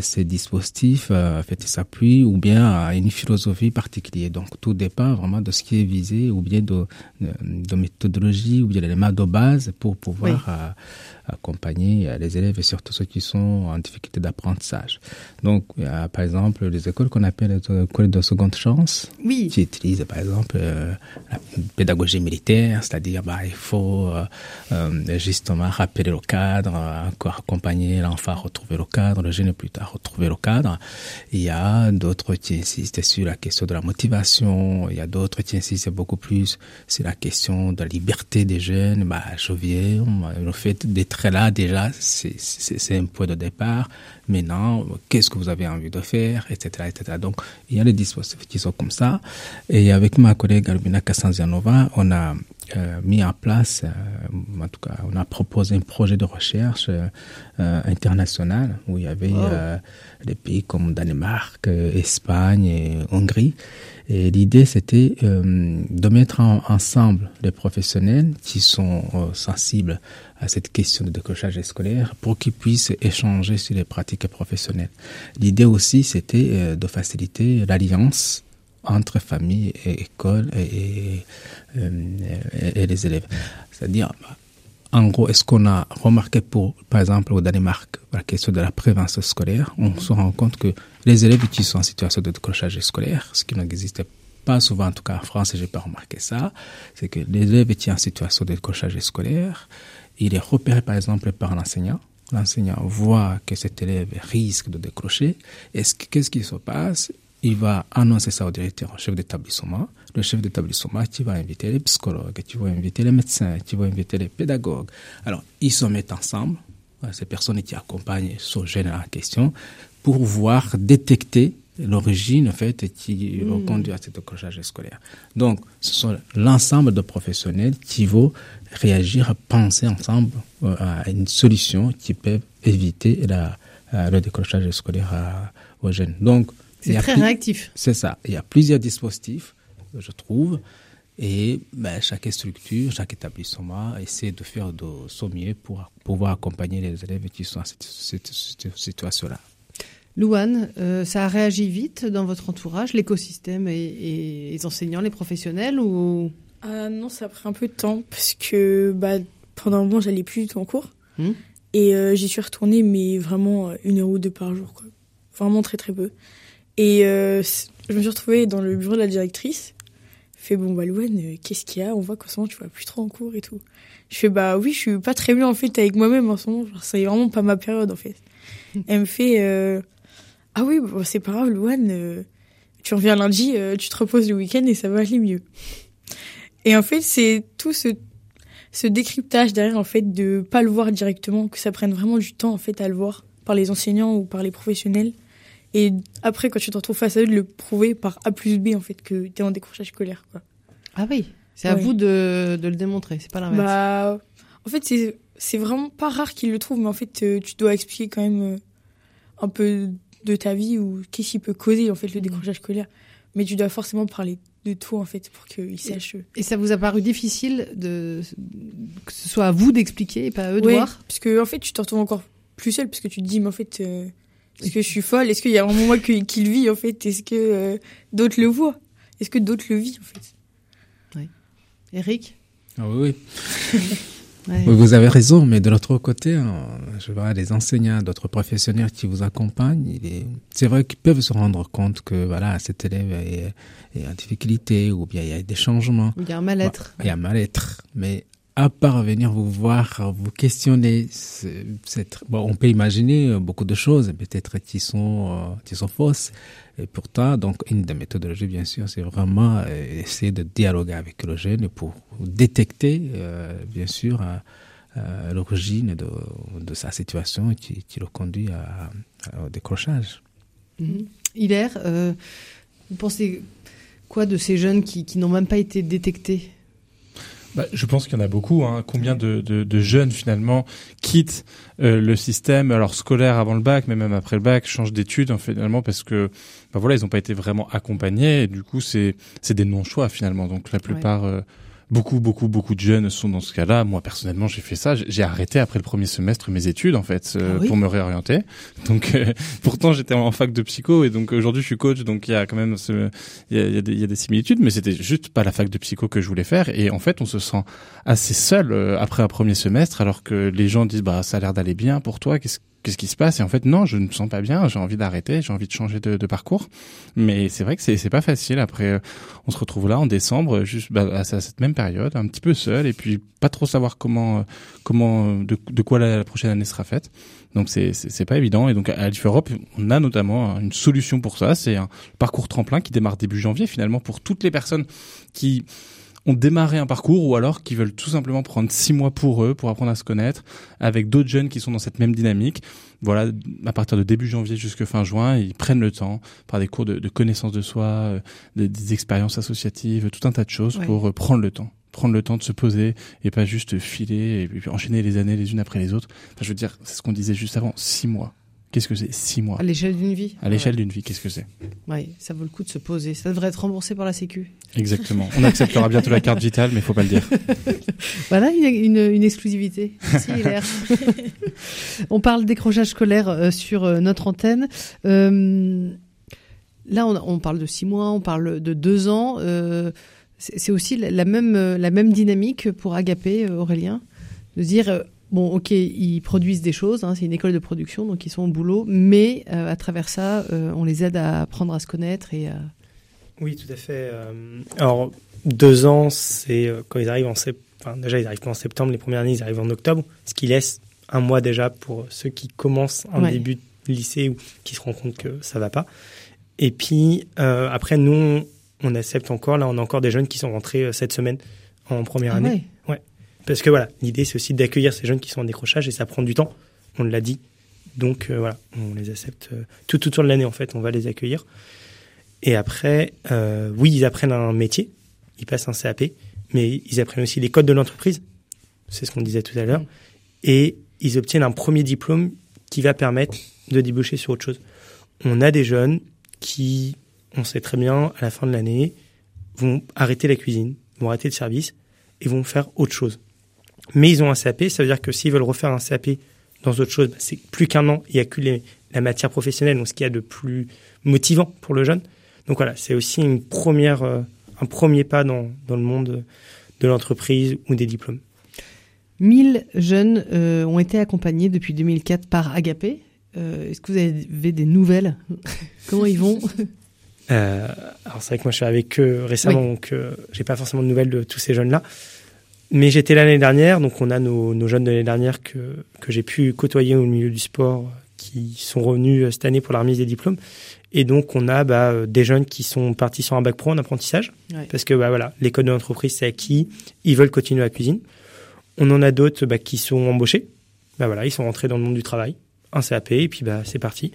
ces dispositifs en fait, s'appuient ou bien à une philosophie particulière. Donc tout dépend vraiment de ce qui est visé ou bien de, de, de méthodologie ou bien d'éléments de base pour pouvoir
Oui.
Accompagner euh, les élèves et surtout ceux qui sont en difficulté d'apprentissage. Donc il y a par exemple les écoles qu'on appelle les écoles de seconde chance
Oui.
qui utilisent par exemple euh, la pédagogie militaire, c'est-à-dire bah, il faut euh, justement rappeler le cadre, encore accompagner l'enfant à retrouver le cadre, le jeune plus tard retrouver le cadre. Il y a d'autres qui insistent sur la question de la motivation, il y a d'autres qui insistent beaucoup plus sur la question de la liberté des jeunes. Bah, je viens, le fait d'être là déjà, c'est- un point de départ. Maintenant, qu'est-ce que vous avez envie de faire, etc., etc. Donc, il y a des dispositifs qui sont comme ça. Et avec ma collègue Albina Kassanzianova, on a euh, mis en place, euh, en tout cas, on a proposé un projet de recherche euh, international où il y avait des pays comme Danemark, Espagne et Hongrie. Et l'idée, c'était de mettre en- ensemble les professionnels qui sont sensibles à cette question de décrochage scolaire pour qu'ils puissent échanger sur les pratiques professionnelles. L'idée aussi, c'était euh, de faciliter l'alliance entre famille et école euh, et- les élèves. C'est-à-dire, en gros, est-ce qu'on a remarqué pour, par exemple, au Danemark, la question de la prévention scolaire, on se rend compte que les élèves qui sont en situation de décrochage scolaire, ce qui n'existait pas souvent, en tout cas en France, j'ai pas remarqué ça, c'est que les élèves qui en situation de décrochage scolaire, il est repéré par exemple par l'enseignant. L'enseignant voit que cet élève risque de décrocher. Est-ce que- qu'est-ce qui se passe? Il va annoncer ça au directeur, au chef d'établissement. Le chef d'établissement qui va inviter les psychologues, qui va inviter les médecins, qui va inviter les pédagogues. Alors, ils se mettent ensemble, ces personnes qui accompagnent ce jeune en question, pour voir détecter l'origine en fait qui le conduit à ce décrochage scolaire. Donc, ce sont l'ensemble de professionnels qui vont réagir, penser ensemble euh, à une solution qui peut éviter la, euh, le décrochage scolaire à- aux jeunes. Donc,
C'est très
plus-
réactif.
c'est ça. Il y a plusieurs dispositifs, je trouve, et ben, chaque structure, chaque établissement essaie de faire de son mieux pour pouvoir accompagner les élèves qui sont dans cette, cette- cette situation-là.
Louane, euh, ça a réagi vite dans votre entourage, l'écosystème et, et les enseignants, les professionnels ou
Ah non, ça a pris un peu de temps parce que bah, pendant un moment, j'allais plus du tout en cours.
Hmm.
Et euh, j'y suis retournée, mais vraiment euh, une heure ou deux par jour. Quoi. Vraiment très très peu. Et euh, je me suis retrouvée dans le bureau de la directrice. Fait bon, bah Louane, euh, qu'est-ce qu'il y a? On voit qu'en ce moment, tu vas plus trop en cours et tout. Je fais bah oui, je suis pas très bien en fait avec moi-même en ce moment. Genre, c'est vraiment pas ma période en fait. Elle me fait euh, ah oui, bah, c'est pas grave, Louane. euh, tu reviens lundi, euh, tu te reposes le week-end et ça va aller mieux. Et en fait, c'est tout ce, ce décryptage derrière, en fait, de pas le voir directement, que ça prenne vraiment du temps, en fait, à le voir par les enseignants ou par les professionnels. Et après, quand tu te retrouves face à eux, de le prouver par A plus B, en fait, que t'es en décrochage scolaire, quoi.
Ah oui, c'est à
Ouais.
vous de, de le démontrer, c'est pas l'inverse.
Bah, en fait, c'est, c'est vraiment pas rare qu'ils le trouvent, mais en fait, euh, tu dois expliquer quand même euh, un peu de ta vie ou qu'est-ce qui peut causer, en fait, le décrochage scolaire. Mais tu dois forcément parler de tout, en fait, pour qu'ils sachent.
Et ça vous a paru difficile de que ce soit à vous d'expliquer et pas à eux de
Ouais,
voir?
Parce que en fait, tu te retrouves encore plus seul parce que tu te dis, mais en fait, euh, est-ce que je suis folle? Est-ce qu'il y a vraiment moi qui le vit en fait? Est-ce que euh, d'autres le voient? Est-ce que d'autres le vivent en fait?
Eric?
Ah oui, oui.
Ouais.
Oui, Vous avez raison, mais de l'autre côté, hein, je vois des enseignants, d'autres professionnels qui vous accompagnent. C'est vrai qu'ils peuvent se rendre compte que voilà, cet élève est, en difficulté ou bien il y a des changements.
Il y a un mal-être.
Il y a un mal-être, mais à part venir vous voir, vous questionner, bon, on peut imaginer euh, beaucoup de choses, peut-être qui sont, euh, qui sont fausses. Et pourtant, donc, une des méthodologies, bien sûr, c'est vraiment euh, essayer de dialoguer avec le jeune pour détecter, euh, bien sûr, euh, l'origine de, sa situation qui, le conduit au décrochage.
Mhm. Hilaire, vous pensez quoi de ces jeunes qui, qui n'ont même pas été détectés?
Bah, je pense qu'il y en a beaucoup. Hein. Combien de, de, de jeunes finalement quittent euh, le système, alors scolaire avant le bac, mais même après le bac, changent d'études hein, finalement parce que bah, voilà, ils n'ont pas été vraiment accompagnés. Et du coup, c'est c'est des non-choix finalement. Donc la plupart, euh, beaucoup, beaucoup, beaucoup de jeunes sont dans ce cas-là. Moi personnellement, j'ai fait ça. J'ai- arrêté après le premier semestre mes études en fait euh,
Ah oui
pour me réorienter. Donc euh, pourtant j'étais en fac de psycho et donc aujourd'hui je suis coach. Donc il y a quand même ce, il y a, il y a des, il y a des similitudes, mais c'était juste pas la fac de psycho que je voulais faire. Et en fait, on se sent assez seul euh, après un premier semestre, alors que les gens disent bah ça a l'air d'aller bien pour toi. Qu'est-ce qu'est-ce qui se passe? Et en fait, non, je ne me sens pas bien. J'ai envie d'arrêter. J'ai envie de changer de, de parcours. Mais c'est vrai que c'est c'est pas facile. Après, euh, on se retrouve là en décembre, juste bah, à cette même période, un petit peu seul, et puis pas trop savoir comment euh, comment euh, de, quoi la, prochaine année sera faite. Donc c'est c'est c'est pas évident. Et donc à Alif Europe, on a notamment une solution pour ça. C'est un parcours tremplin qui démarre début janvier finalement pour toutes les personnes qui ont démarré un parcours ou alors qui veulent tout simplement prendre six mois pour eux pour apprendre à se connaître avec d'autres jeunes qui sont dans cette même dynamique. Voilà, à partir de début janvier jusqu'à fin juin, ils prennent le temps par des cours de, de connaissance de soi, euh, des, des expériences associatives, tout un tas de choses
Ouais.
pour euh, prendre le temps prendre le temps de se poser et pas juste filer et puis enchaîner les années les unes après les autres. Enfin, je veux dire, c'est ce qu'on disait juste avant, six mois. Qu'est-ce que c'est Six mois.
À l'échelle d'une vie
À l'échelle d'une vie, qu'est-ce que c'est
Oui, ça vaut le coup de se poser. Ça devrait être remboursé par la Sécu.
Exactement. On acceptera bientôt la carte vitale, mais faut pas le dire.
Voilà une, une, une exclusivité. Merci Hilaire. on parle décrochage scolaire euh, sur euh, notre antenne. Euh, là, on, on parle de six mois, on parle de deux ans. C'est aussi la, la même, la même dynamique pour Agapé, Aurélien, de dire bon, ok, ils produisent des choses, hein, c'est une école de production, donc ils sont au boulot, mais euh, à travers ça, euh, on les aide à apprendre à se connaître et à...
Oui, tout à fait. Euh, alors, deux ans, c'est quand ils arrivent en septembre. Enfin, déjà, ils arrivent pas en septembre. Les premières années, ils arrivent en octobre. Ce qui laisse un mois déjà pour ceux qui commencent un
Ouais.
début de lycée ou qui se rendent compte que ça va pas. Et puis, après, nous, on, accepte encore. Là, on a encore des jeunes qui sont rentrés cette semaine en première
Ah
année.
ouais.
Parce que voilà, l'idée, c'est aussi d'accueillir ces jeunes qui sont en décrochage et ça prend du temps. On l'a dit. Donc, euh, voilà, on les accepte euh, tout autour de l'année, en fait. On va les accueillir. Et après, euh, oui, ils apprennent un métier, ils passent un CAP, mais ils apprennent aussi les codes de l'entreprise. C'est ce qu'on disait tout à l'heure.
Mm.
Et ils obtiennent un premier diplôme qui va permettre de déboucher sur autre chose. On a des jeunes qui, on sait très bien, à la fin de l'année, vont arrêter la cuisine, vont arrêter le service et vont faire autre chose. Mais ils ont un CAP, ça veut dire que s'ils veulent refaire un CAP dans autre chose, bah, c'est plus qu'un an, il n'y a que les- la matière professionnelle, donc ce qu'il y a de plus motivant pour le jeune. Donc voilà, c'est aussi une première, euh, un premier pas dans, dans le monde de l'entreprise ou des diplômes.
1000 jeunes euh, ont été accompagnés depuis 2004 par Agapé. Euh, Est-ce que vous avez des nouvelles? Comment ils vont?
Alors c'est vrai que moi je suis avec eux récemment, donc euh, j'ai pas forcément de nouvelles de tous ces jeunes-là. Mais j'étais l'année dernière, donc on a nos, nos jeunes de l'année dernière que, que j'ai pu côtoyer au milieu du sport, qui sont revenus euh, cette année pour la remise des diplômes. Et donc on a bah, euh, des jeunes qui sont partis sur un bac pro en apprentissage,
Ouais.
parce que bah, voilà, l'école de l'entreprise c'est acquis, ils veulent continuer la cuisine. On en a d'autres bah, qui sont embauchés, bah, voilà, ils sont rentrés dans le monde du travail, un CAP, et puis bah, c'est parti.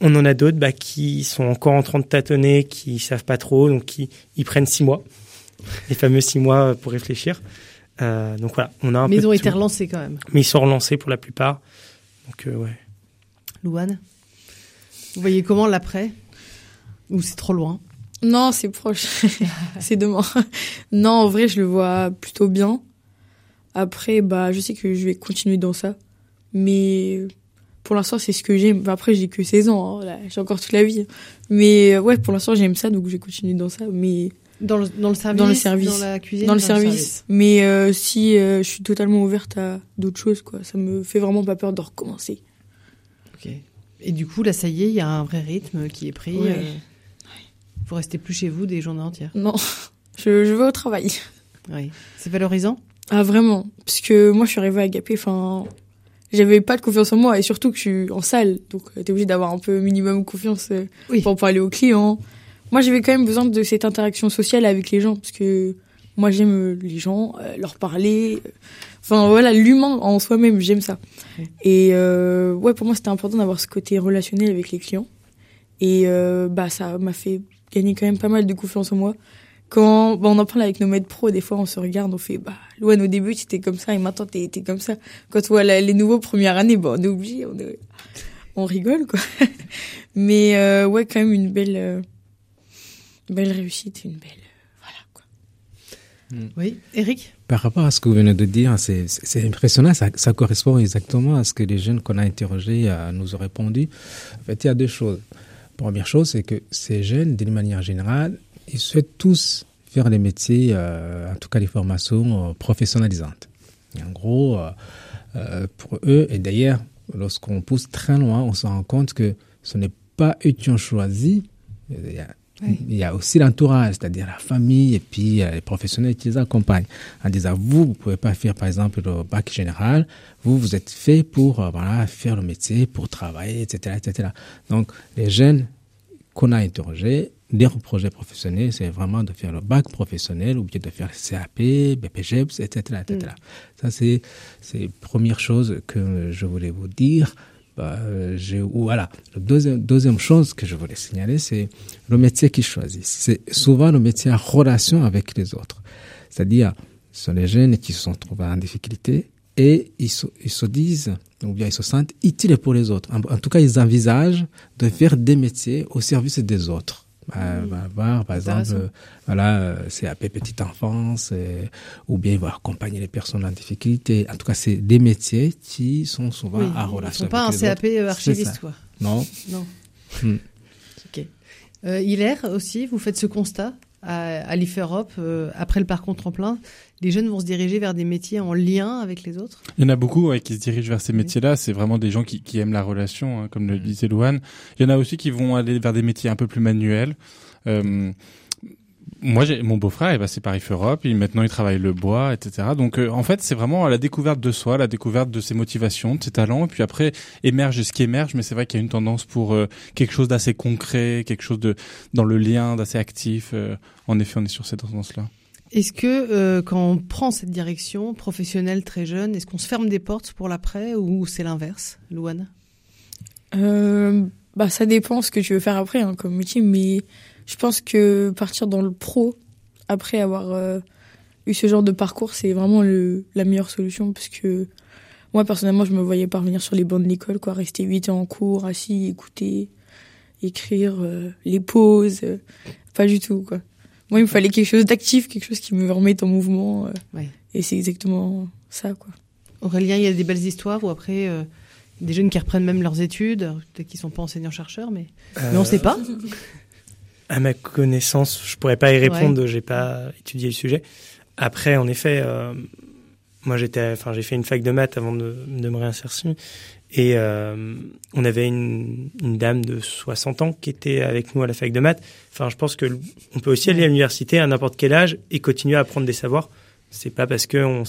On en a d'autres bah, qui sont encore en train de tâtonner, qui savent pas trop, donc qui ils prennent six mois, les fameux six mois pour réfléchir. Euh, donc voilà, on a un
Mais
peu
ils ont été
tout.
relancés quand même.
Mais ils sont relancés pour la plupart. Donc euh, ouais.
Louane Vous voyez comment l'après? Ou c'est trop loin?
Non, c'est proche. c'est demain. Non, en vrai, je le vois plutôt bien. Après, bah, je sais que je vais continuer dans ça. Mais pour l'instant, c'est ce que j'aime. Enfin, après, j'ai que 16 ans. hein, j'ai encore toute la vie. Mais ouais, pour l'instant, j'aime ça, donc je vais continuer dans ça. Mais
dans le, dans le service
Dans le service.
Dans la cuisine
dans le service. Mais euh, si euh, je suis totalement ouverte à d'autres choses, quoi. Ça me fait vraiment pas peur de recommencer.
Ok. Et du coup, là, ça y est, il y a un vrai rythme qui est pris.
Ouais.
euh, Vous restez plus chez vous des journées entières.
Non, je, je vais au travail.
Oui. C'est valorisant?
Ah vraiment Parce que moi je suis arrivée à Gapé, enfin j'avais pas de confiance en moi et surtout que je suis en salle, donc euh, t'es obligé d'avoir un peu minimum confiance euh,
Oui.
pour parler aux clients. Moi j'avais quand même besoin de cette interaction sociale avec les gens parce que moi j'aime euh, les gens, euh, leur parler. Enfin voilà, l'humain en soi-même, j'aime ça. Et euh, ouais, pour moi c'était important d'avoir ce côté relationnel avec les clients. Et euh, bah ça m'a fait gagner quand même pas mal de confiance en moi. Quand bah, on en parle avec nos maîtres pro, des fois on se regarde, on fait bah Louane au début tu étais comme ça et maintenant t'es t'es comme ça. Quand on voit la- les nouveaux premières années, bah on est obligé, on, est- on rigole quoi. Mais euh, ouais quand même une belle euh, belle réussite, une belle voilà quoi.
Oui, Eric?
Par rapport à ce que vous venez de dire, c'est impressionnant, ça, ça correspond exactement à ce que les jeunes qu'on a interrogés euh, nous ont répondu. En fait, il y a deux choses. Première chose, c'est que ces jeunes, d'une manière générale, ils souhaitent tous faire des métiers, euh, en tout cas des formations euh, professionnalisantes. Et en gros, euh, pour eux, et d'ailleurs, lorsqu'on pousse très loin, on se rend compte que ce n'est pas eux qui ont choisi. Il y a,
Oui.
il y a aussi l'entourage, c'est-à-dire la famille et puis euh, les professionnels qui les accompagnent. En disant, vous, vous pouvez pas faire, par exemple, le bac général. Vous, vous êtes fait pour euh, voilà, faire le métier, pour travailler, etc., etc. Donc, les jeunes qu'on a interrogés, leur projet professionnel, c'est vraiment de faire le bac professionnel ou bien de faire CAP, BPGEPS, etc., etc. Ça, c'est, c'est la première chose que je voulais vous dire. Bah, euh, voilà. La deuxième, deuxième chose que je voulais signaler, c'est le métier qu'ils choisissent. C'est souvent le métier en relation avec les autres. C'est-à-dire, ce sont les jeunes qui se sont trouvés en difficulté et ils se, ils se disent, ou bien ils se sentent utiles pour les autres. En tout cas, ils envisagent de faire des métiers au service des autres. Va voir, par exemple, euh, voilà, euh, CAP petite enfance, euh, ou bien il va accompagner les personnes en difficulté. En tout cas, c'est des métiers qui sont souvent
Oui,
en
ils
relation
sont pas un CAP
autres.
archiviste, quoi.
Non.
Non.
Hmm.
Ok. Euh, Hilaire aussi, vous faites ce constat? À, à l'IFEUROP, euh, après le parcours tremplin, les jeunes vont se diriger vers des métiers en lien avec les autres.
Il y en a beaucoup ouais, qui se dirigent vers ces métiers-là. C'est vraiment des gens qui, qui aiment la relation, hein, comme le disait Louane. Il y en a aussi qui vont aller vers des métiers un peu plus manuels. Euh, moi, mon beau-frère est passé par IF Europe. Il, maintenant, il travaille le bois, etc. Donc, euh, en fait, c'est vraiment la découverte de soi, la découverte de ses motivations, de ses talents. Et puis après, émerge ce qui émerge. Mais c'est vrai qu'il y a une tendance pour euh, quelque chose d'assez concret, quelque chose de dans le lien, d'assez actif. Euh, en effet, on est sur cette tendance-là.
Est-ce que euh, quand on prend cette direction professionnelle très jeune, est-ce qu'on se ferme des portes pour l'après ou c'est l'inverse, Louane?
Euh, bah ça dépend ce que tu veux faire après hein, comme métier, mais je pense que partir dans le pro après avoir euh, eu ce genre de parcours, c'est vraiment le, la meilleure solution parce que moi personnellement, je me voyais pas revenir sur les bancs de l'école, quoi, rester 8 ans en cours, assis, écouter, écrire euh, les pauses, euh, pas du tout quoi. Moi, il me fallait quelque chose d'actif, quelque chose qui me remette en mouvement, euh,
Ouais.
et c'est exactement ça quoi.
Aurélien, il y a des belles histoires où après, euh, des jeunes qui reprennent même leurs études, peut-être qu'ils sont pas enseignants-chercheurs, mais, mais on
Euh,
sait pas.
À ma connaissance, je pourrais pas y répondre, j'ai pas étudié le sujet. Après, en effet, euh, moi j'étais, enfin j'ai fait une fac de maths avant de, de me réinsérer et euh, on avait une, une dame de 60 ans qui était avec nous à la fac de maths. Enfin, je pense que on peut aussi aller à l'université à n'importe quel âge et continuer à apprendre des savoirs. C'est pas parce que on,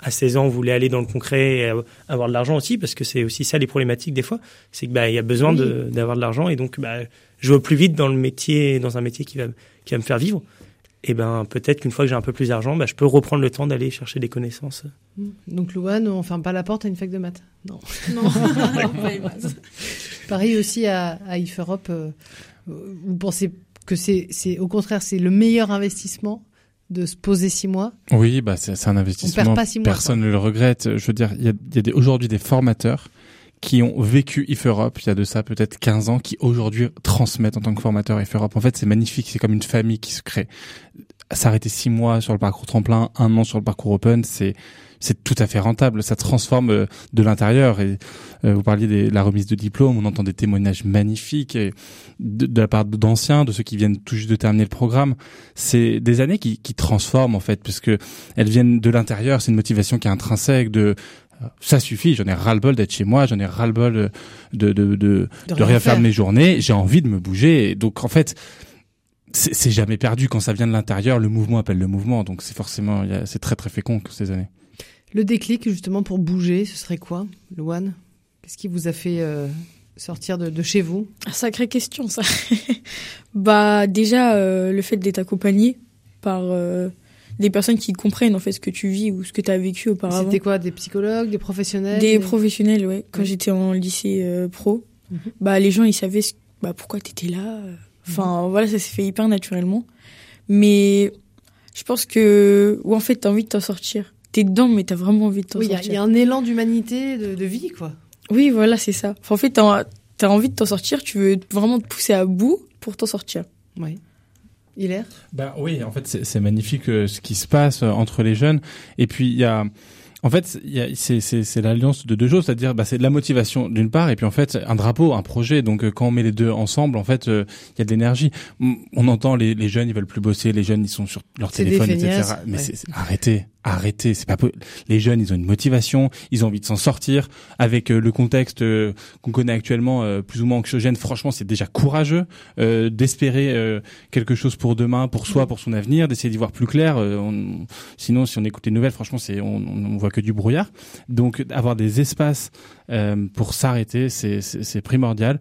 à 16 ans on voulait aller dans le concret et av- avoir de l'argent aussi, parce que c'est aussi ça les problématiques des fois. C'est que bah il y a besoin
Oui.
de- d'avoir de l'argent et donc bah je au plus vite dans le métier, dans un métier qui va, qui va me faire vivre. Et ben peut-être qu'une fois que j'ai un peu plus d'argent, bah, je peux reprendre le temps d'aller chercher des connaissances.
Donc Louane, on ferme pas la porte à une fac de maths? Non.
Non.
Pareil aussi à, à IF Europe. euh, euh, vous pensez que c'est, c'est au contraire, c'est le meilleur investissement de se poser six mois?
Oui, bah c'est c'est un investissement.
pas six mois,
Personne ne le regrette. Je veux dire, il y a, il y a des- aujourd'hui des formateurs qui ont vécu IF Europe, il y a de ça peut-être 15 ans, qui aujourd'hui transmettent en tant que formateur IF Europe. En fait, c'est magnifique, c'est comme une famille qui se crée. S'arrêter six mois sur le parcours tremplin, un an sur le parcours open, c'est c'est tout à fait rentable. Ça transforme euh, de l'intérieur. Et euh, vous parliez de la remise de diplôme, on entend des témoignages magnifiques et de, la part d'anciens, de ceux qui viennent tout juste de terminer le programme. C'est des années qui, qui transforment en fait, puisque elles viennent de l'intérieur. C'est une motivation qui est intrinsèque de ça suffit, j'en ai ras-le-bol d'être chez moi, j'en ai ras-le-bol de, de, de, de, de rien faire de mes journées, j'ai envie de me bouger. Et donc en fait, c'est jamais perdu quand ça vient de l'intérieur. Le mouvement appelle le mouvement, donc c'est forcément, c'est très très fécond ces années.
Le déclic, justement, pour bouger, ce serait quoi, Loane Qu'est-ce qui vous a fait euh, sortir de, de chez vous?
Ah, Sacrée question, ça. bah, déjà, euh, le fait d'être accompagné par euh, des personnes qui comprennent en fait ce que tu vis ou ce que tu as vécu auparavant.
C'était quoi Des psychologues, des professionnels
Des professionnels, ouais. Quand
Ouais.
j'étais en lycée euh, pro,
Mhm.
bah les gens ils savaient ce- bah, pourquoi t'étais là. euh. Enfin voilà, ça s'est fait hyper naturellement. Mais je pense que ou en fait t'as envie de t'en sortir. T'es dedans, mais t'as vraiment envie de t'en
Oui,
sortir.
il y, a un élan d'humanité, de, de vie, quoi.
Oui, voilà, c'est ça. Enfin, en fait, t'as as envie de t'en sortir. Tu veux vraiment te pousser à bout pour t'en sortir.
Oui. Hilaire?
Ben oui, en fait, c'est c'est magnifique euh, ce qui se passe euh, entre les jeunes. Et puis il y a, en fait, c'est l'alliance de deux choses, c'est-à-dire bah, c'est de la motivation d'une part, et puis en fait un drapeau, un projet. Donc euh, quand on met les deux ensemble, en fait, euh, il y a de l'énergie. On entend les, les jeunes, ils veulent plus bosser, les jeunes, ils sont sur leur téléphone, etc. Mais
ouais.
c'est c'est- arrêtez, arrêtez. C'est pas les jeunes, ils ont une motivation, ils ont envie de s'en sortir. Avec euh, le contexte euh, qu'on connaît actuellement, plus ou moins anxiogène, franchement, c'est déjà courageux euh, d'espérer euh, quelque chose pour demain, pour soi, pour son avenir, d'essayer d'y voir plus clair. On- sinon, si on écoute les nouvelles, franchement, c'est on, on, on voit que du brouillard. Donc, avoir des espaces euh, pour s'arrêter, c'est primordial.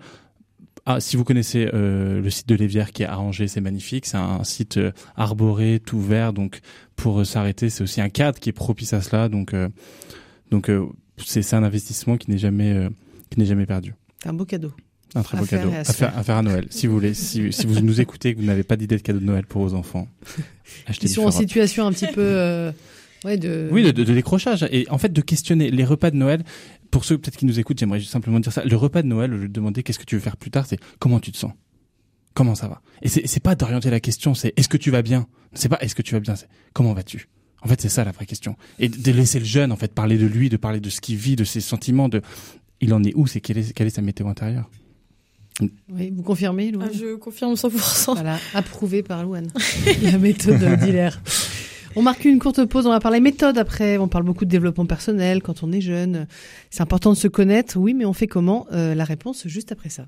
Ah, si vous connaissez euh, le site de l'Évière qui est à Angers, c'est magnifique. C'est un site euh, arboré, tout vert. Donc, pour euh, s'arrêter, c'est aussi un cadre qui est propice à cela. Donc, donc c'est un investissement qui n'est jamais qui n'est jamais perdu.
C'est un beau cadeau.
Un très
À
beau cadeau
à
faire, à faire à Noël. Si vous voulez, si, si vous nous écoutez et que vous n'avez pas d'idée de cadeau de Noël pour vos enfants, achetez
Ils sont en situation un petit peu... ouais, de...
Oui, de, de, de décrochage et en fait de questionner les repas de Noël. Pour ceux peut-être qui nous écoutent, j'aimerais simplement dire ça. Le repas de Noël, je demander qu'est-ce que tu veux faire plus tard, c'est comment tu te sens, comment ça va? Et c'est c'est pas d'orienter la question, c'est est-ce que tu vas bien? C'est pas est-ce que tu vas bien, c'est comment vas-tu? En fait, c'est ça la vraie question. Et de laisser le jeune en fait parler de lui, de parler de ce qu'il vit, de ses sentiments, de il en est où, c'est quelle est quelle est sa météo intérieure.
Oui, vous confirmez, Louane?
Ah, je confirme 100%.
Voilà, approuvé par Louane. La méthode d'Hilaire. On marque une courte pause, on va parler méthode après. On parle beaucoup de développement personnel quand on est jeune. C'est important de se connaître, oui, mais on fait comment Euh, La réponse juste après ça.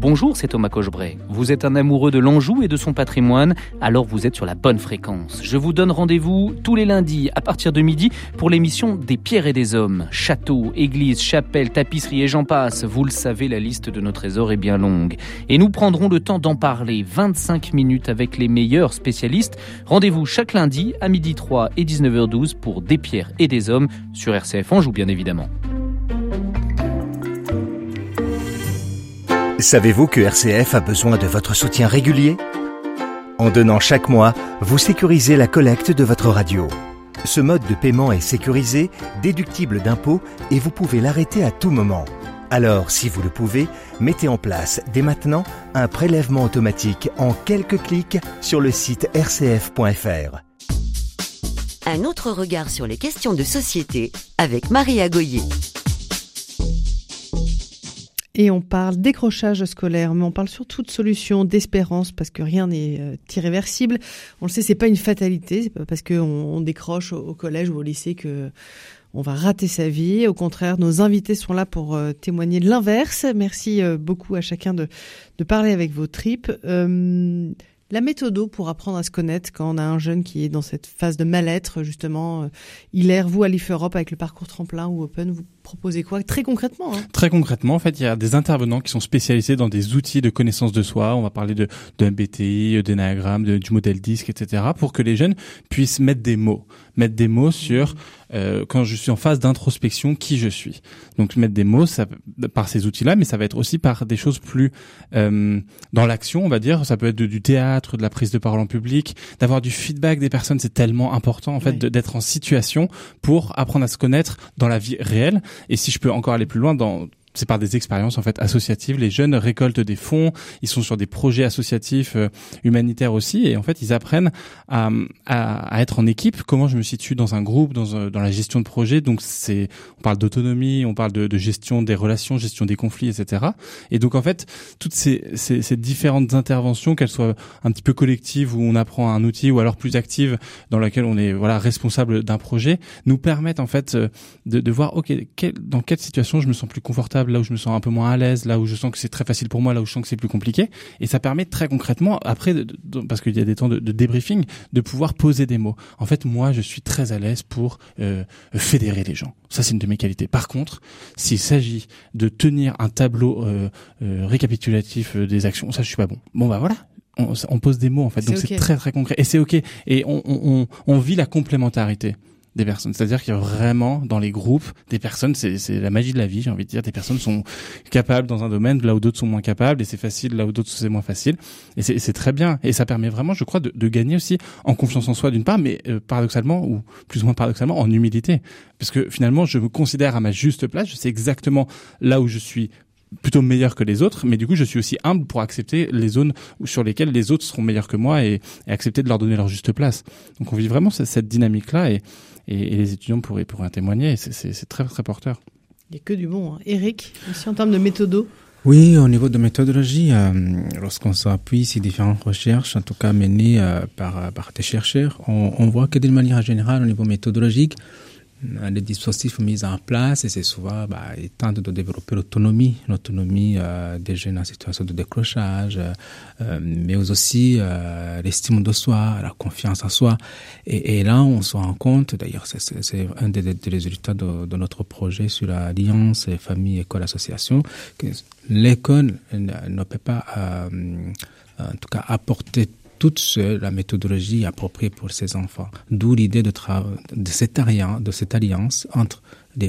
Bonjour, c'est Thomas Cochebray. Vous êtes un amoureux de l'Anjou et de son patrimoine, alors vous êtes sur la bonne fréquence. Je vous donne rendez-vous tous les lundis à partir de midi pour l'émission Des pierres et des hommes. Châteaux, églises, chapelles, tapisseries et j'en passe. Vous le savez, la liste de nos trésors est bien longue. Et nous prendrons le temps d'en parler 25 minutes avec les meilleurs spécialistes. Rendez-vous chaque lundi à midi 3 et 19h12 pour Des pierres et des hommes sur RCF Anjou, bien évidemment.
Savez-vous que RCF a besoin de votre soutien régulier? En donnant chaque mois, vous sécurisez la collecte de votre radio. Ce mode de paiement est sécurisé, déductible d'impôts et vous pouvez l'arrêter à tout moment. Alors, si vous le pouvez, mettez en place dès maintenant un prélèvement automatique en quelques clics sur le site rcf.fr.
Un autre regard sur les questions de société avec Maria Goyer.
Et on parle décrochage scolaire, mais on parle surtout de solutions, d'espérance, parce que rien n'est euh, irréversible. On le sait, c'est pas une fatalité, c'est pas parce qu'on on décroche au, au collège ou au lycée que on va rater sa vie. Au contraire, nos invités sont là pour euh, témoigner de l'inverse. Merci euh, beaucoup à chacun de, de parler avec vos tripes. La méthode pour apprendre à se connaître quand on a un jeune qui est dans cette phase de mal-être, justement, euh, Hilaire, vous à l'IF Europe avec le parcours tremplin ou Open, vous proposez quoi? Très concrètement. Hein
Très concrètement, en fait, il y a des intervenants qui sont spécialisés dans des outils de connaissance de soi. On va parler de, de MBTI, d'énagramme, de, du modèle disque, etc., pour que les jeunes puissent mettre des mots, mettre des mots sur euh, quand je suis en phase d'introspection, qui je suis. Donc mettre des mots ça, par ces outils-là, mais ça va être aussi par des choses plus euh, dans l'action, on va dire. Ça peut être de- du théâtre, de la prise de parole en public, d'avoir du feedback des personnes. C'est tellement important, en fait, d'être en situation pour apprendre à se connaître dans la vie réelle. Et si je peux encore aller plus loin dans c'est par des expériences en fait associatives. Les jeunes récoltent des fonds, ils sont sur des projets associatifs euh, humanitaires aussi, et en fait ils apprennent à, à, à être en équipe. Comment je me situe dans un groupe, dans, un- dans la gestion de projet? Donc c'est, on parle d'autonomie, on parle de, de gestion des relations, gestion des conflits, etc. Et donc en fait toutes ces, ces, ces différentes interventions, qu'elles soient un petit peu collectives où on apprend un outil, ou alors plus actives dans laquelle on est voilà responsable d'un projet, nous permettent en fait euh, de, de voir ok quel- dans quelle situation je me sens plus confortable confortable, là où je me sens un peu moins à l'aise, là où je sens que c'est très facile pour moi, là où je sens que c'est plus compliqué. Et ça permet très concrètement, après, de- de- parce qu'il y a des temps de, de débriefing, de pouvoir poser des mots. En fait, moi, je suis très à l'aise pour euh, fédérer les gens. Ça, c'est une de mes qualités. Par contre, s'il s'agit de tenir un tableau euh, euh, récapitulatif des actions, ça, je suis pas bon. Bon, bah voilà. On, pose des mots en fait, donc c'est très très concret et c'est ok. Et on, on vit la complémentarité des personnes. C'est-à-dire qu'il y a vraiment dans les groupes des personnes, c'est la magie de la vie, j'ai envie de dire. Des personnes sont capables dans un domaine là où d'autres sont moins capables et c'est facile là où d'autres c'est moins facile. Et c'est très bien. Et ça permet vraiment, je crois, de, de gagner aussi en confiance en soi d'une part, mais euh, paradoxalement ou plus ou moins paradoxalement en humilité, parce que finalement je me considère à ma juste place. Je sais exactement là où je suis plutôt meilleur que les autres, mais du coup je suis aussi humble pour accepter les zones sur lesquelles les autres seront meilleurs que moi et, et accepter de leur donner leur juste place. Donc on vit vraiment cette, cette dynamique-là et, et, et les étudiants pourraient, pourraient en témoigner. c'est- très très porteur.
Il n'y a que du bon. hein. Eric, aussi en termes de méthodo.
Oui, au niveau de méthodologie, euh, lorsqu'on s'appuie sur différentes recherches, en tout cas menées euh, par, euh, par des chercheurs, on, on voit que d'une manière générale, au niveau méthodologique, euh, les dispositifs mis en place, et c'est souvent, bah, ils tentent de développer l'autonomie, l'autonomie euh, des jeunes en situation de décrochage, euh, mais aussi euh, l'estime de soi, la confiance en soi. Et, là, on se rend compte, d'ailleurs, c'est- un des, résultats de, de notre projet sur l'alliance famille, école, association, que l'école ne, peut pas, en tout cas, apporter toute seule la méthodologie appropriée pour ses enfants. D'où l'idée de, cette alliance, entre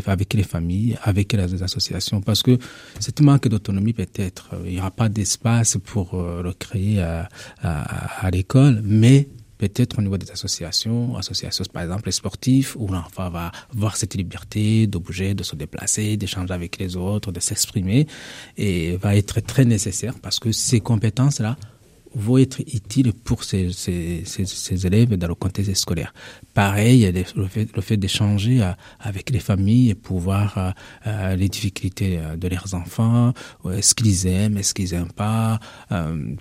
avec les familles, avec les associations, parce que cette manque d'autonomie peut-être, il n'y aura pas d'espace pour euh, le créer à, l'école, mais peut-être au niveau des associations, associations par exemple les sportifs, où l'enfant va avoir cette liberté bouger, de se déplacer, d'échanger avec les autres, de s'exprimer, et va être très nécessaire parce que ces compétences-là vont être utiles pour ces, ces, ces, ces élèves dans le contexte scolaire. Pareil, le fait, le fait d'échanger euh, avec les familles et pouvoir euh, euh, les difficultés de leurs enfants, euh, ce qu'ils aiment, est-ce qu'ils aiment pas,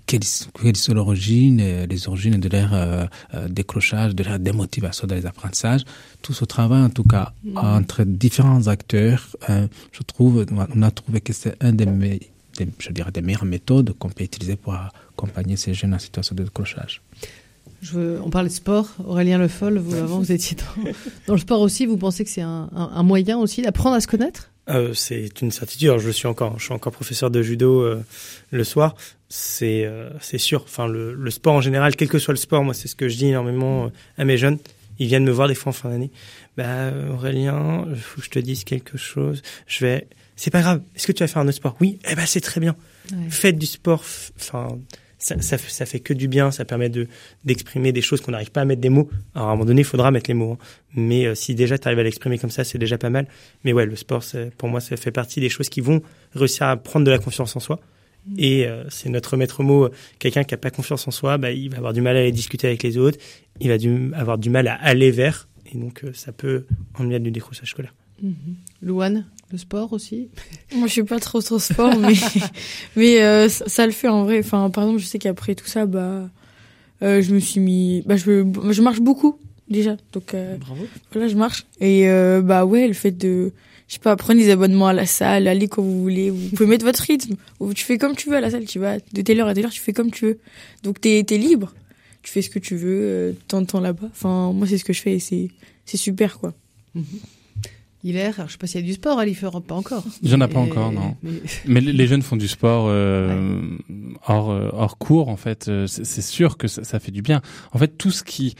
quelles, quelles sont l'origine, les origines de leur décrochage, de leur démotivation dans les apprentissages. Tout ce travail, en tout cas, entre différents acteurs, je trouve, on a trouvé que c'est un des des, je dirais, des meilleures méthodes qu'on peut utiliser pour accompagner ces jeunes en situation de décrochage.
Je veux, on parlait de sport. Aurélien Le Foll, vous, avant, vous étiez dans, dans le sport aussi. Vous pensez que c'est un, un, un, moyen aussi d'apprendre à se connaître?
Euh, C'est une certitude. Alors, je suis encore, je suis encore professeur de judo euh, le soir. C'est, euh, c'est sûr. Enfin, le, le, sport en général, quel que soit le sport, moi, c'est ce que je dis énormément euh, à mes jeunes. Ils viennent me voir des fois en fin d'année. Bah, Aurélien, il faut que je te dise quelque chose. Je vais, c'est pas grave. Est-ce que tu vas faire un autre sport? Oui. Eh ben, c'est très bien. Ouais. Faites du sport. Enfin, ça, ça, ça, fait que du bien. Ça permet de d'exprimer des choses qu'on n'arrive pas à mettre des mots. Alors à un moment donné, il faudra mettre les mots. Hein. Mais euh, si déjà tu arrives à l'exprimer comme ça, c'est déjà pas mal. Mais ouais, le sport, pour moi, ça fait partie des choses qui vont réussir à prendre de la confiance en soi. Mmh. Et euh, c'est notre maître mot. Quelqu'un qui a pas confiance en soi, bah, il va avoir du mal à aller discuter avec les autres. Il va du, avoir du mal à aller vers. Et donc, euh, ça peut emmener à du décrochage scolaire.
Mmh. Louane, le sport aussi
Moi, je suis pas trop trop sport, mais mais euh, ça, ça, le fait en vrai. Enfin, par exemple, je sais qu'après tout ça, bah, euh, je me suis mis, bah, je je marche beaucoup déjà. Donc euh,
Bravo.
voilà, je marche. Et euh, bah ouais, le fait de, je sais pas, prendre des abonnements à la salle, aller quand vous voulez. Vous pouvez mettre votre rythme. Ou tu fais comme tu veux à la salle. Tu vas de telle heure à telle heure, tu fais comme tu veux. Donc t'es es libre. Tu fais ce que tu veux, euh, temps là-bas. Enfin, moi, c'est ce que je fais et c'est c'est super quoi.
Mm -hmm. Hilaire, alors je sais pas s'il y a du sport à l'IFEUROPE, pas encore.
Il n'y en a pas encore, non. Mais... mais, les jeunes font du sport euh, ouais. hors, hors cours, en fait. C'est sûr que ça, ça, fait du bien. En fait, tout ce qui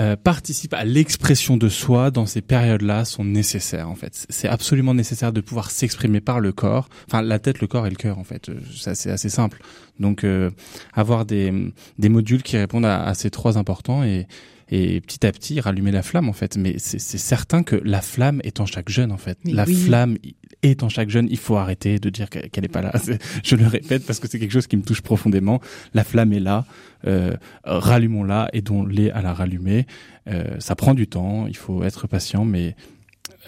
euh, participe à l'expression de soi dans ces périodes-là sont nécessaires, en fait. C'est absolument nécessaire de pouvoir s'exprimer par le corps. Enfin, la tête, le corps et le cœur, en fait. C'est assez simple. Donc, euh, avoir des, des modules qui répondent à, à ces trois importants et et petit à petit rallumer la flamme en fait. Mais c'est certain que la flamme est en chaque jeune en fait.
Mais
la
oui.
flamme est en chaque jeune. Il faut arrêter de dire qu'elle n'est pas là. Je le répète parce que c'est quelque chose qui me touche profondément. La flamme est là. Euh, Rallumons-la, aidons-les à la rallumer. Euh, ça prend du temps. Il faut être patient, mais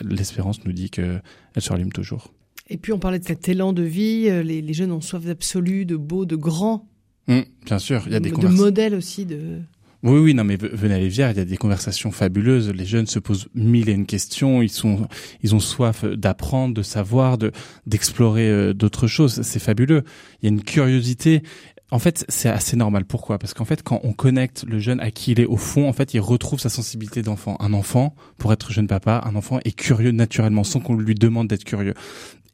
l'espérance nous dit que elle se rallume toujours.
Et puis on parlait de cet élan de vie. Les, les jeunes ont soif d'absolu, de beau, de grand.
Mmh, bien sûr, il y a des
de modèles aussi de
Oui, oui, non, mais ve- venez à l'Évière, il y a des conversations fabuleuses. Les jeunes se posent mille et une questions. Ils sont, ils ont soif d'apprendre, de savoir, de d'explorer euh, d'autres choses. C'est fabuleux. Il y a une curiosité. En fait, c'est assez normal. Pourquoi? Parce qu'en fait, quand on connecte le jeune à qui il est au fond, en fait, il retrouve sa sensibilité d'enfant. Un enfant, pour être jeune papa, un enfant est curieux naturellement, sans qu'on lui demande d'être curieux.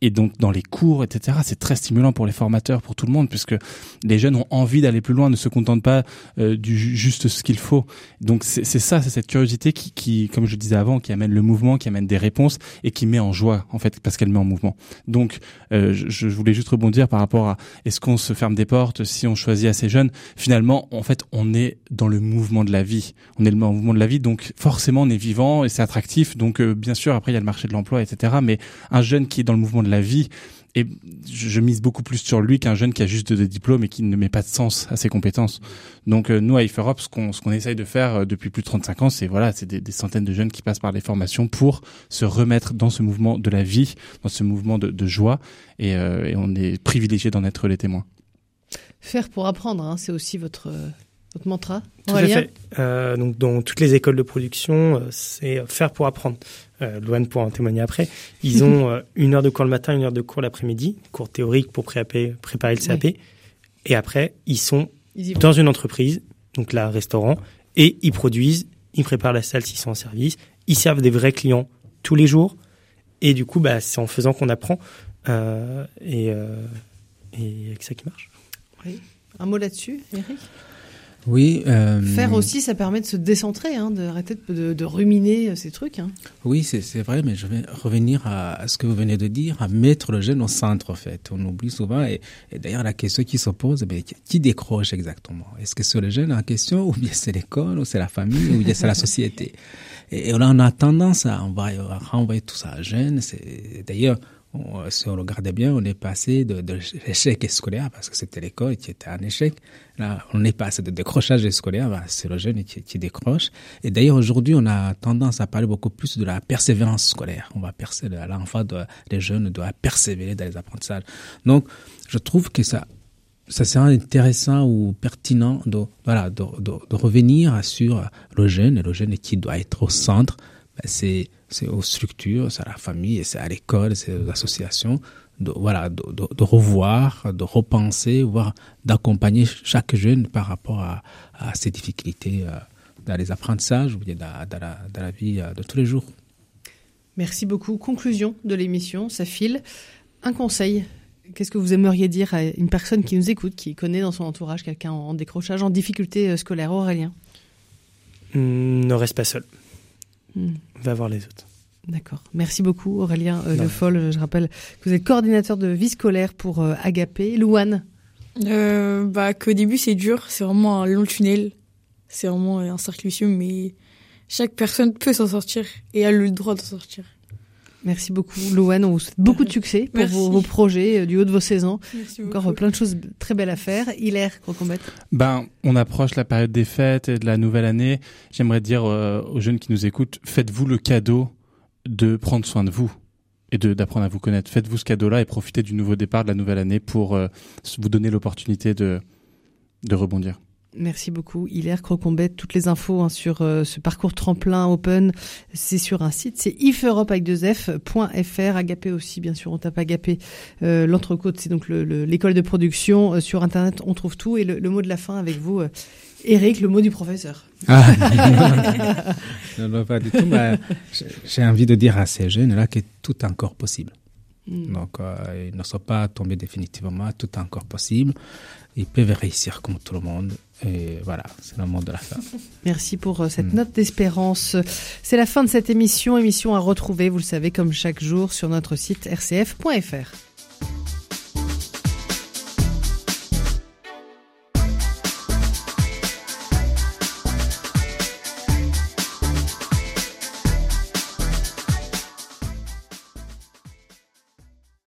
Et donc dans les cours, etc., c'est très stimulant pour les formateurs, pour tout le monde, puisque les jeunes ont envie d'aller plus loin, ne se contentent pas euh, du ju- juste ce qu'il faut. Donc c'est ça, c'est cette curiosité qui, qui, comme je disais avant, qui amène le mouvement, qui amène des réponses et qui met en joie, en fait, parce qu'elle met en mouvement. Donc euh, je, je voulais juste rebondir par rapport à est-ce qu'on se ferme des portes si on choisit assez jeune? Finalement, en fait, on est dans le mouvement de la vie. On est le mouvement de la vie, donc forcément on est vivant et c'est attractif. Donc euh, bien sûr, après il y a le marché de l'emploi, etc. Mais un jeune qui est dans le mouvement de la vie, et je, mise beaucoup plus sur lui qu'un jeune qui a juste des diplômes et qui ne met pas de sens à ses compétences. Donc euh, nous à IFE Europe, ce qu'on essaye de faire euh, depuis plus de 35 ans, c'est voilà, c'est des, centaines de jeunes qui passent par les formations pour se remettre dans ce mouvement de la vie, dans ce mouvement de, joie, et, euh, et on est privilégié d'en être les témoins.
Faire pour apprendre, hein, c'est aussi votre, votre mantra.
Tout à fait. Euh, donc dans toutes les écoles de production, euh, c'est faire pour apprendre. Euh, Louane pourra en témoigner après. Ils ont euh, une heure de cours le matin, une heure de cours l'après-midi, cours théorique pour préparer, préparer le CAP. Et après, ils sont
Ils
dans une entreprise, donc là, restaurant, et ils produisent, ils préparent la salle s'ils sont en service, ils servent des vrais clients tous les jours. Et du coup, bah, c'est en faisant qu'on apprend. Euh, et, euh, et avec ça qui marche.
Un mot là-dessus, Eric?
Oui. euh,
Faire aussi, ça permet de se décentrer, hein, d'arrêter de, de, de ruminer ces trucs. Hein.
Oui, c'est c'est vrai, mais je vais revenir à, à ce que vous venez de dire, à mettre le jeune au centre, en fait. On oublie souvent, et, et d'ailleurs, la question qui se pose, mais qui- qui décroche exactement? Est-ce que c'est le jeune en question, ou bien c'est l'école, ou c'est la famille, ou bien c'est la société? Et, et on a tendance à envoyer, à renvoyer tout ça à jeunes. C'est- D'ailleurs, on- si on regarde bien, on est passé de, l'échec scolaire, parce que c'était l'école qui était un échec. Là, on est passé de décrochage scolaire, bah, c'est le jeune qui, décroche. Et d'ailleurs, aujourd'hui, on a tendance à parler beaucoup plus de la persévérance scolaire. On va persévérer, l'enfant, les jeunes doivent persévérer dans les apprentissages. Donc, je trouve que ça, ça serait intéressant ou pertinent de, voilà, de, revenir sur le jeune, et le jeune qui doit être au centre. Ben, c'est, c'est aux structures, c'est à la famille, c'est à l'école, c'est aux associations, de, voilà, de, de, de revoir, de repenser, voire d'accompagner chaque jeune par rapport à, à ses difficultés euh, dans les apprentissages ou bien dans, dans, la, dans la vie euh, de tous les jours.
Merci beaucoup. Conclusion de l'émission, ça file. Un conseil. Qu'est-ce que vous aimeriez dire à une personne qui nous écoute, qui connaît dans son entourage quelqu'un en décrochage, en difficulté euh, scolaire Aurélien?
Hum, Ne reste pas seul.
Hmm.
Va voir les autres.
D'accord. Merci beaucoup Aurélien euh. Le Foll. Je rappelle que vous êtes coordinateur de vie scolaire pour euh, Agapé. Louane
Euh, bah, qu'au début, c'est dur. C'est vraiment un long tunnel. C'est vraiment un cercle vicieux, mais chaque personne peut s'en sortir et a le droit d'en sortir.
Merci beaucoup Louane. On vous souhaite beaucoup de succès pour vos, vos projets euh, du haut de vos 16 ans.
Merci
Encore
beaucoup.
euh, plein de choses très belles à faire. Hilaire Crocombette.
Ben, on approche la période des fêtes et de la nouvelle année. J'aimerais dire euh, aux jeunes qui nous écoutent, faites-vous le cadeau de prendre soin de vous et d'apprendre à vous connaître. Faites-vous ce cadeau-là et profitez du nouveau départ de la nouvelle année pour euh, vous donner l'opportunité de de rebondir.
Merci beaucoup, Hilaire Crocombette. Toutes les infos hein, sur euh, ce parcours tremplin open, c'est sur un site, c'est ifeurope avec deux F.fr. Agapé aussi, bien sûr, on tape Agapé. Euh, L'entrecôte, c'est donc le- le- l'école de production. Euh, sur Internet, on trouve tout. Et le, le mot de la fin avec vous, euh, Eric, le mot du professeur.
Ah. non, non, pas du tout. j'ai- envie de dire à ces jeunes-là que tout est encore possible.
Mm.
Donc, euh, ils ne sont pas tombés définitivement, tout est encore possible. Ils peuvent réussir comme tout le monde. Et voilà, c'est le monde de la fin.
Merci pour euh, cette
Mm.
note d'espérance. C'est la fin de cette émission, émission à retrouver, vous le savez, comme chaque jour sur notre site rcf.fr.